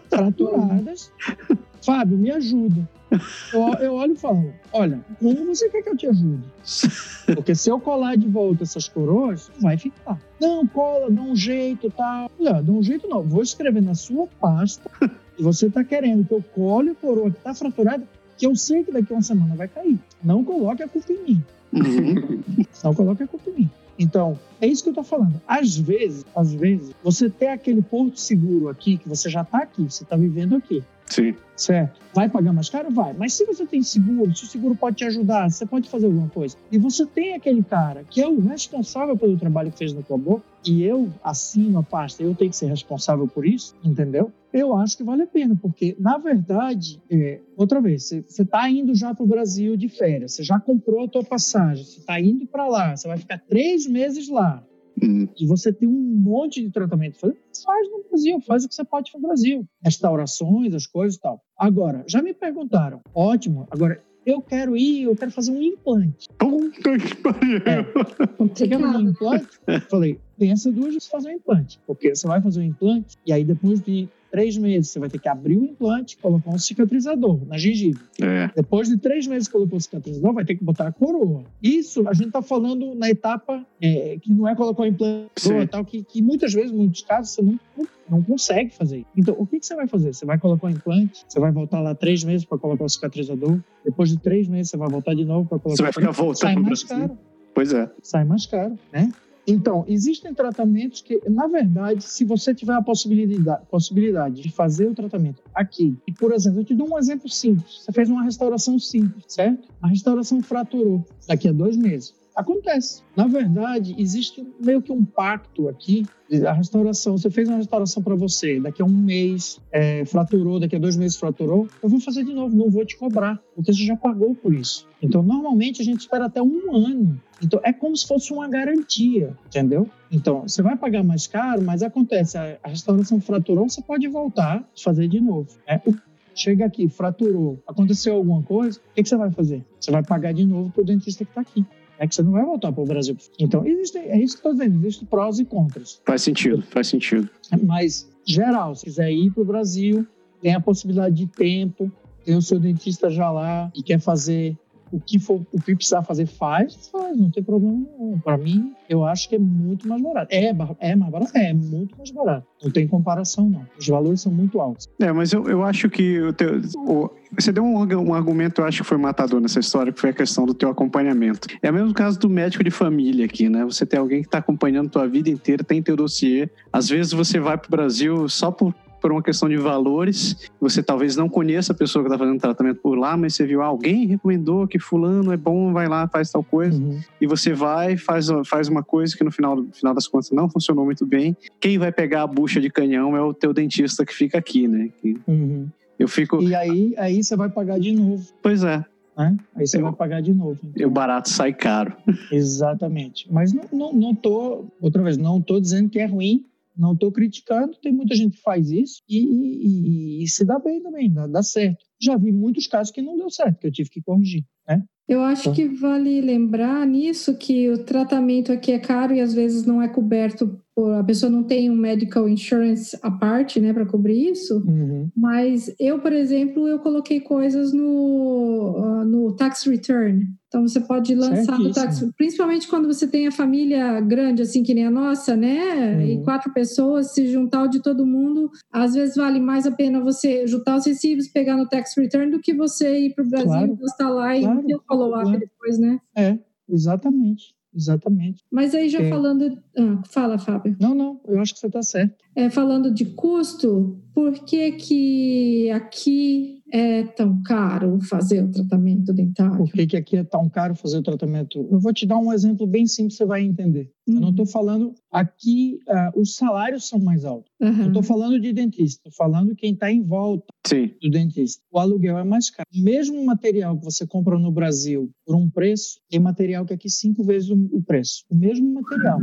fraturadas. Fábio, me ajuda. Eu, eu olho e falo, olha, como você quer que eu te ajude? Porque se eu colar de volta essas coroas, vai ficar. Não, cola, dá um jeito tal. Não, dá um jeito não. Vou escrever na sua pasta e você tá querendo que eu cole a coroa que tá fraturada, que eu sei que daqui a uma semana vai cair. Não coloque a culpa em mim. Uhum. Não coloque a culpa em mim. Então, é isso que eu tô falando. Às vezes, às vezes, você tem aquele porto seguro aqui, que você já tá aqui, você tá vivendo aqui. Sim. Certo. Vai pagar mais caro? Vai. Mas se você tem seguro, se o seguro pode te ajudar, você pode fazer alguma coisa. E você tem aquele cara que é o responsável pelo trabalho que fez na tua boca, e eu assino a pasta, eu tenho que ser responsável por isso, entendeu? Eu acho que vale a pena, porque, na verdade, é, outra vez, você- está indo já para o Brasil de férias, você já comprou a tua passagem, você está indo para lá, você vai ficar três meses lá, Uhum. e você tem um monte de tratamento. Faz faz no Brasil, faz o que você pode no Brasil. Restaurações, as coisas e tal. Agora, já me perguntaram, ótimo, agora eu quero ir, eu quero fazer um implante. Puta que pariu. Você quer fazer um implante? Falei, pensa duas vezes fazer um implante. Porque você vai fazer um implante e aí depois de três meses você vai ter que abrir o implante, colocar um cicatrizador na gengiva. É. Depois de três meses que colocou o cicatrizador, vai ter que botar a coroa. Isso a gente está falando na etapa é, que não é colocar o implante e tal, que, que muitas vezes, em muitos casos, você não, não consegue fazer. Então, o que, que você vai fazer? Você vai colocar o implante, você vai voltar lá três meses para colocar o cicatrizador, depois de três meses você vai voltar de novo para colocar Você vai ficar voltando caro Pois é. sai mais caro, né? Então, existem tratamentos que, na verdade, se você tiver a possibilidade, possibilidade de fazer o tratamento aqui, e, por exemplo, eu te dou um exemplo simples. Você fez uma restauração simples, certo? A restauração fraturou daqui a dois meses. Acontece. Na verdade, existe meio que um pacto aqui. A restauração, você fez uma restauração para você, daqui a um mês é, fraturou, daqui a dois meses fraturou, eu vou fazer de novo, não vou te cobrar, porque você já pagou por isso. Então, normalmente, a gente espera até um ano. Então, é como se fosse uma garantia, entendeu? Então, você vai pagar mais caro, mas acontece, a, restauração fraturou, você pode voltar e fazer de novo. né? Chega aqui, fraturou, aconteceu alguma coisa, o que, que você vai fazer? Você vai pagar de novo para o dentista que está aqui. É que você não vai voltar para o Brasil. Então, existe, é isso que eu estou dizendo, existem prós e contras. Faz sentido, faz sentido. Mas, geral, se quiser ir para o Brasil, tem a possibilidade de tempo, tem o seu dentista já lá e quer fazer o que for, o que precisar fazer faz, faz, não tem problema nenhum. Para mim, eu acho que é muito mais barato. É, é mais barato? É, muito mais barato. Não tem comparação, não. Os valores são muito altos. É, mas eu, eu acho que o teu, o, você deu um, um argumento, eu acho que foi matador nessa história, que foi a questão do teu acompanhamento. É o mesmo caso do médico de família aqui, né? Você tem alguém que está acompanhando tua vida inteira, tem teu dossiê. Às vezes você vai para o Brasil só por por uma questão de valores. Você talvez não conheça a pessoa que está fazendo tratamento por lá, mas você viu ah, alguém recomendou que fulano é bom, vai lá, faz tal coisa. Uhum. E você vai, faz, faz uma coisa que no final, no final das contas não funcionou muito bem. Quem vai pegar a bucha de canhão é o teu dentista que fica aqui, né? Que uhum. Eu fico. E aí, aí você vai pagar de novo. Pois é. Né? Aí você eu, vai pagar de novo. Então. E o barato sai caro. Exatamente. Mas não, não, não tô, outra vez, não tô dizendo que é ruim não estou criticando, tem muita gente que faz isso e, e, e se dá bem também, dá, dá, certo. Já vi muitos casos que não deu certo, que eu tive que corrigir, né? Eu acho então. que vale lembrar nisso que o tratamento aqui é caro e às vezes não é coberto a pessoa não tem um medical insurance à parte, né, para cobrir isso. Uhum. Mas eu, por exemplo, eu coloquei coisas no, uh, no tax return. Então você pode lançar no tax, principalmente quando você tem a família grande, assim que nem a nossa, né? Uhum. E quatro pessoas, se juntar o de todo mundo, às vezes vale mais a pena você juntar os recibos, pegar no tax return do que você ir para o Brasil, claro. gastar lá claro. e ter o follow-up claro. depois, né? É, exatamente. Exatamente. Mas aí já é. falando. Ah, fala, Fábio. Não, não, eu acho que você está certo. É, falando de custo, por que, que aqui é tão caro fazer o tratamento dentário? Por que, que aqui é tão caro fazer o tratamento? Eu vou te dar um exemplo bem simples, você vai entender. Uhum. Eu não estou uhum. falando aqui, uh, os salários são mais altos. Uhum. Eu estou falando de dentista, estou falando quem está em volta Sim. do dentista. O aluguel é mais caro. Mesmo material que você compra no Brasil por um preço, tem material que é aqui cinco vezes o preço. O mesmo material.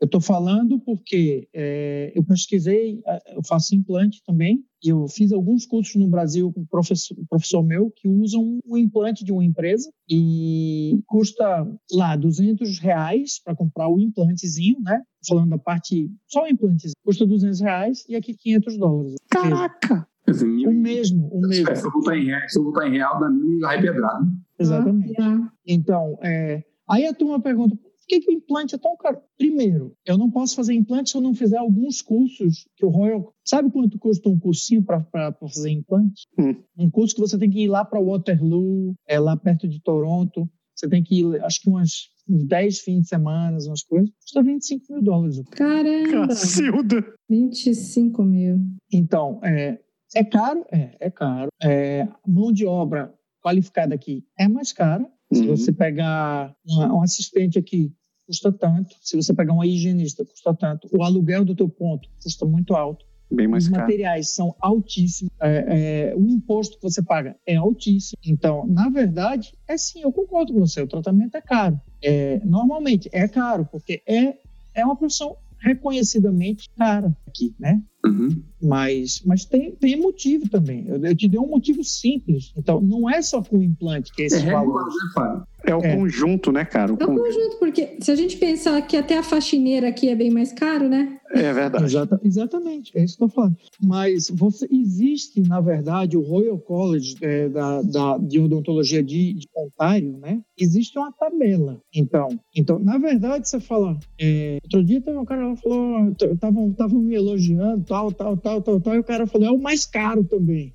Eu estou falando porque é, eu pesquisei, é, eu faço implante também, e eu fiz alguns cursos no Brasil com um professor, um professor meu que usam o implante de uma empresa e custa lá 200 reais para comprar o implantezinho, né? Falando da parte, só o implantezinho, custa 200 reais e aqui 500 dólares. Caraca! o mesmo, o mesmo. Se eu botar em real, se eu botar em real, dá mil e pedrado. Exatamente. Ah, então, é, aí a turma pergunta, que, que o implante é tão caro? Primeiro, eu não posso fazer implante se eu não fizer alguns cursos que o Royal. Sabe quanto custa um cursinho para fazer implante? Hum. Um curso que você tem que ir lá para Waterloo, é lá perto de Toronto. Você tem que ir, acho que umas, uns 10 fins de semana, umas coisas. Custa 25 mil dólares. Caramba! Cacilda! 25 mil. Então, é, é caro? É, é caro. É, mão de obra qualificada aqui é mais cara. Se uhum. você pegar uma, um assistente aqui, custa tanto. Se você pegar uma higienista, custa tanto. O aluguel do teu ponto custa muito alto. Bem mais Os caro. materiais são altíssimos. É, é, o imposto que você paga é altíssimo. Então, na verdade, é sim, eu concordo com você. O tratamento é caro. É, normalmente é caro, porque é, é uma profissão reconhecidamente cara aqui, né? Uhum. Mas, mas tem, tem motivo também. Eu, eu, te dei um motivo simples. Então, não é só com o implante que é esse é valor. Né, é o é. conjunto, né, cara? O é o conjunto, porque se a gente pensar que até a faxineira aqui é bem mais caro, né? É verdade. Exata, exatamente, é isso que eu estou falando. Mas você, existe, na verdade, o Royal College é, da, da, de Odontologia de, de Ontário, né? Existe uma tabela. Então, então na verdade, você fala. É, outro dia teve um cara que falou, estavam me elogiando, tal, tal, tal, tal, tal, e o cara falou, é o mais caro também.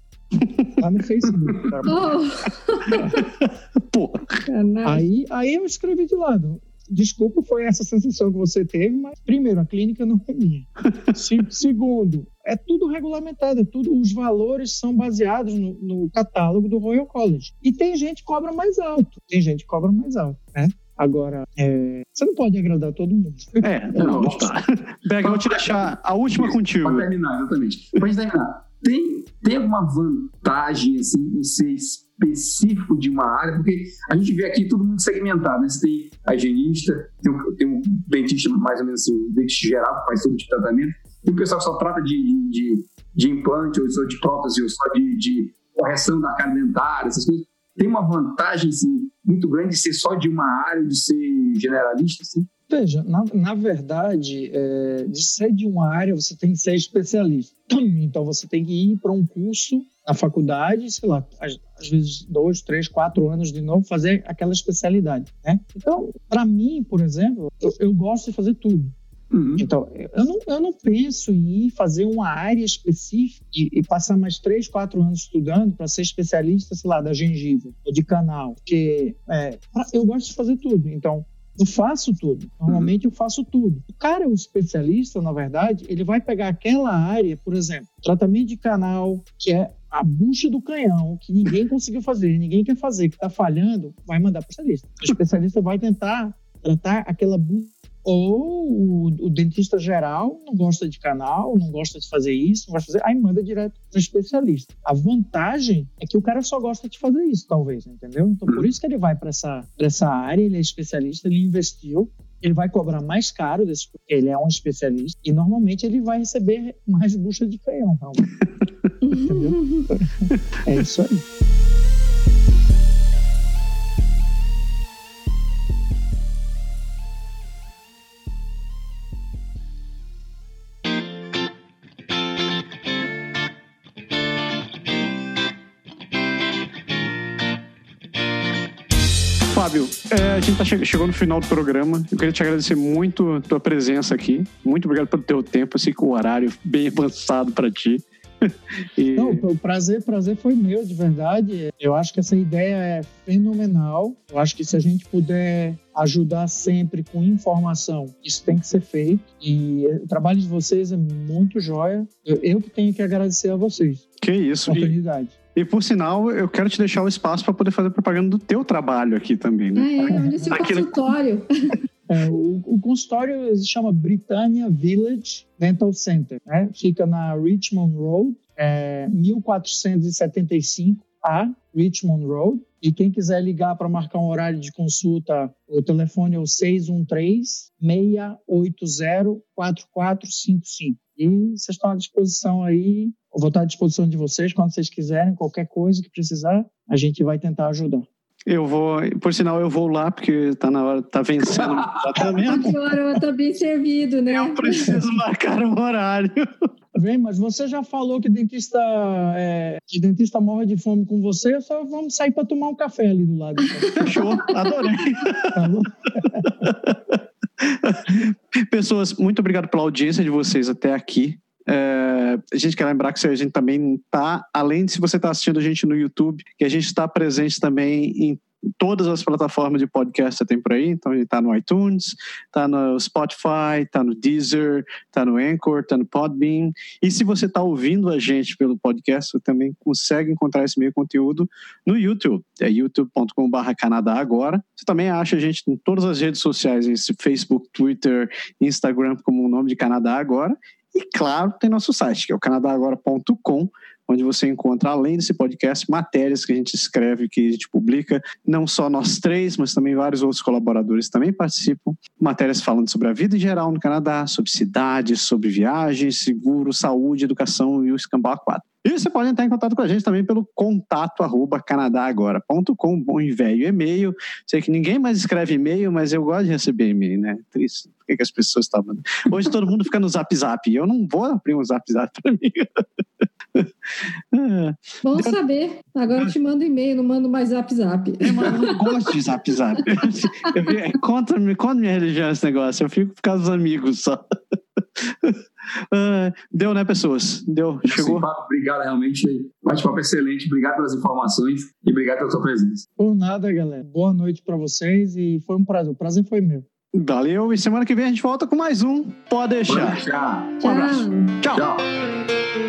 Lá no Facebook. Oh. Porra. Aí, aí eu escrevi de lado. Desculpa, foi essa sensação que você teve, mas primeiro, a clínica não é minha. segundo, é tudo regulamentado, é tudo, os valores são baseados no, no, catálogo do Royal College. E tem gente que cobra mais alto, tem gente que cobra mais alto, né? Agora, é, você não pode agradar todo mundo. É, não, não tá. Pega, eu vou te deixar a última contigo. Para terminar, exatamente. Para terminar, tem, tem alguma vantagem assim, em ser específico de uma área? Porque a gente vê aqui todo mundo segmentado, né? Você tem a higienista, tem um, tem um dentista mais ou menos assim, um dentista geral que faz todo de tratamento, tem o pessoal só trata de, de, de implante, ou de prótese, ou só de, de correção da cara dentária, essas coisas. Tem uma vantagem assim, muito grande de ser só de uma área, de ser generalista? Assim? Veja, na, na verdade, é, de ser de uma área, você tem que ser especialista. Então, você tem que ir para um curso na faculdade, sei lá, às, às, vezes dois, três, quatro anos de novo, fazer aquela especialidade. Né? Então, para mim, por exemplo, eu, eu gosto de fazer tudo. Uhum. Então, eu não, eu não penso em ir fazer uma área específica e, e passar mais três, quatro anos estudando para ser especialista, sei lá, da gengiva ou de canal. Porque é, eu gosto de fazer tudo. Então, eu faço tudo. Normalmente eu faço tudo. O cara, o especialista, na verdade, ele vai pegar aquela área, por exemplo, tratamento de canal, que é a bucha do canhão, que ninguém conseguiu fazer, ninguém quer fazer, que está falhando, vai mandar para o especialista. O especialista vai tentar tratar aquela bucha ou o, o, dentista geral não gosta de canal, não gosta de fazer isso, não gosta de fazer, aí manda direto para o especialista. A vantagem é que o cara só gosta de fazer isso, talvez, entendeu? Então, por isso que ele vai para essa, essa área, ele é especialista, ele investiu, ele vai cobrar mais caro desse, porque ele é um especialista, e normalmente ele vai receber mais bucha de canhão, realmente. entendeu? É isso aí. Fábio, é, a gente tá che chegou no final do programa. Eu queria te agradecer muito a tua presença aqui. Muito obrigado pelo teu tempo, assim, com o horário bem avançado para ti. e... Não, o prazer, prazer foi meu, de verdade. Eu acho que essa ideia é fenomenal. Eu acho que se a gente puder ajudar sempre com informação, isso tem que ser feito. E o trabalho de vocês é muito joia. Eu, eu que tenho que agradecer a vocês. Que isso. Oportunidade. E... Por sinal, eu quero te deixar o espaço para poder fazer propaganda do teu trabalho aqui também, né? É, olha esse consultório. É, o, o, consultório se chama Britannia Village Dental Center, né? Fica na Richmond Road, é, 1475A Richmond Road. E quem quiser ligar para marcar um horário de consulta, o telefone é o 613-680-4455. E vocês estão à disposição aí eu vou estar à disposição de vocês quando vocês quiserem, qualquer coisa que precisar, a gente vai tentar ajudar. Eu vou, por sinal, eu vou lá, porque tá na hora, tá vencendo o tratamento. Agora tá bem servido, né? Eu preciso marcar um horário. Vem, mas você já falou que dentista, é, que dentista morre de fome com você, só vamos sair para tomar um café ali do lado. Fechou, adorei. Tá bom? Pessoas, muito obrigado pela audiência de vocês até aqui. É, a gente quer lembrar que a gente também está, além de se você está assistindo a gente no YouTube, que a gente está presente também em todas as plataformas de podcast você tem por aí. Então, ele está no iTunes, está no Spotify, está no Deezer, está no Anchor, está no Podbean. E se você está ouvindo a gente pelo podcast, você também consegue encontrar esse meio conteúdo no YouTube. É youtube.com.br Canadá Agora. Você também acha a gente em todas as redes sociais, esse Facebook, Twitter, Instagram, como o nome de Canadá Agora. E, claro, tem nosso site, que é o canadagora.com, onde você encontra, além desse podcast, matérias que a gente escreve, que a gente publica, não só nós três, mas também vários outros colaboradores também participam. Matérias falando sobre a vida em geral no Canadá, sobre cidades, sobre viagens, seguro, saúde, educação e o Escambau 4. E você pode entrar em contato com a gente também pelo contato arroba canadagora.com, bom e velho e-mail. Sei que ninguém mais escreve e-mail, mas eu gosto de receber e-mail, né? Triste. Por que, que as pessoas estavam... Hoje todo mundo fica no zap zap. Eu não vou abrir um zap zap para mim. Bom saber. Agora eu te mando e-mail, não mando mais zap zap. Eu, não gosto de zap zap. É contra, contra minha religião esse negócio. Eu fico por causa dos amigos só. Uh, deu, né, pessoas? Deu, Sim, chegou. Papo, obrigado, realmente. Bate-papo excelente. Obrigado pelas informações e obrigado pela sua presença. Por nada, galera. Boa noite para vocês e foi um prazer. O prazer foi meu. Valeu. E semana que vem a gente volta com mais um. Pode deixar. Pode deixar. Um abraço. Tchau. Tchau.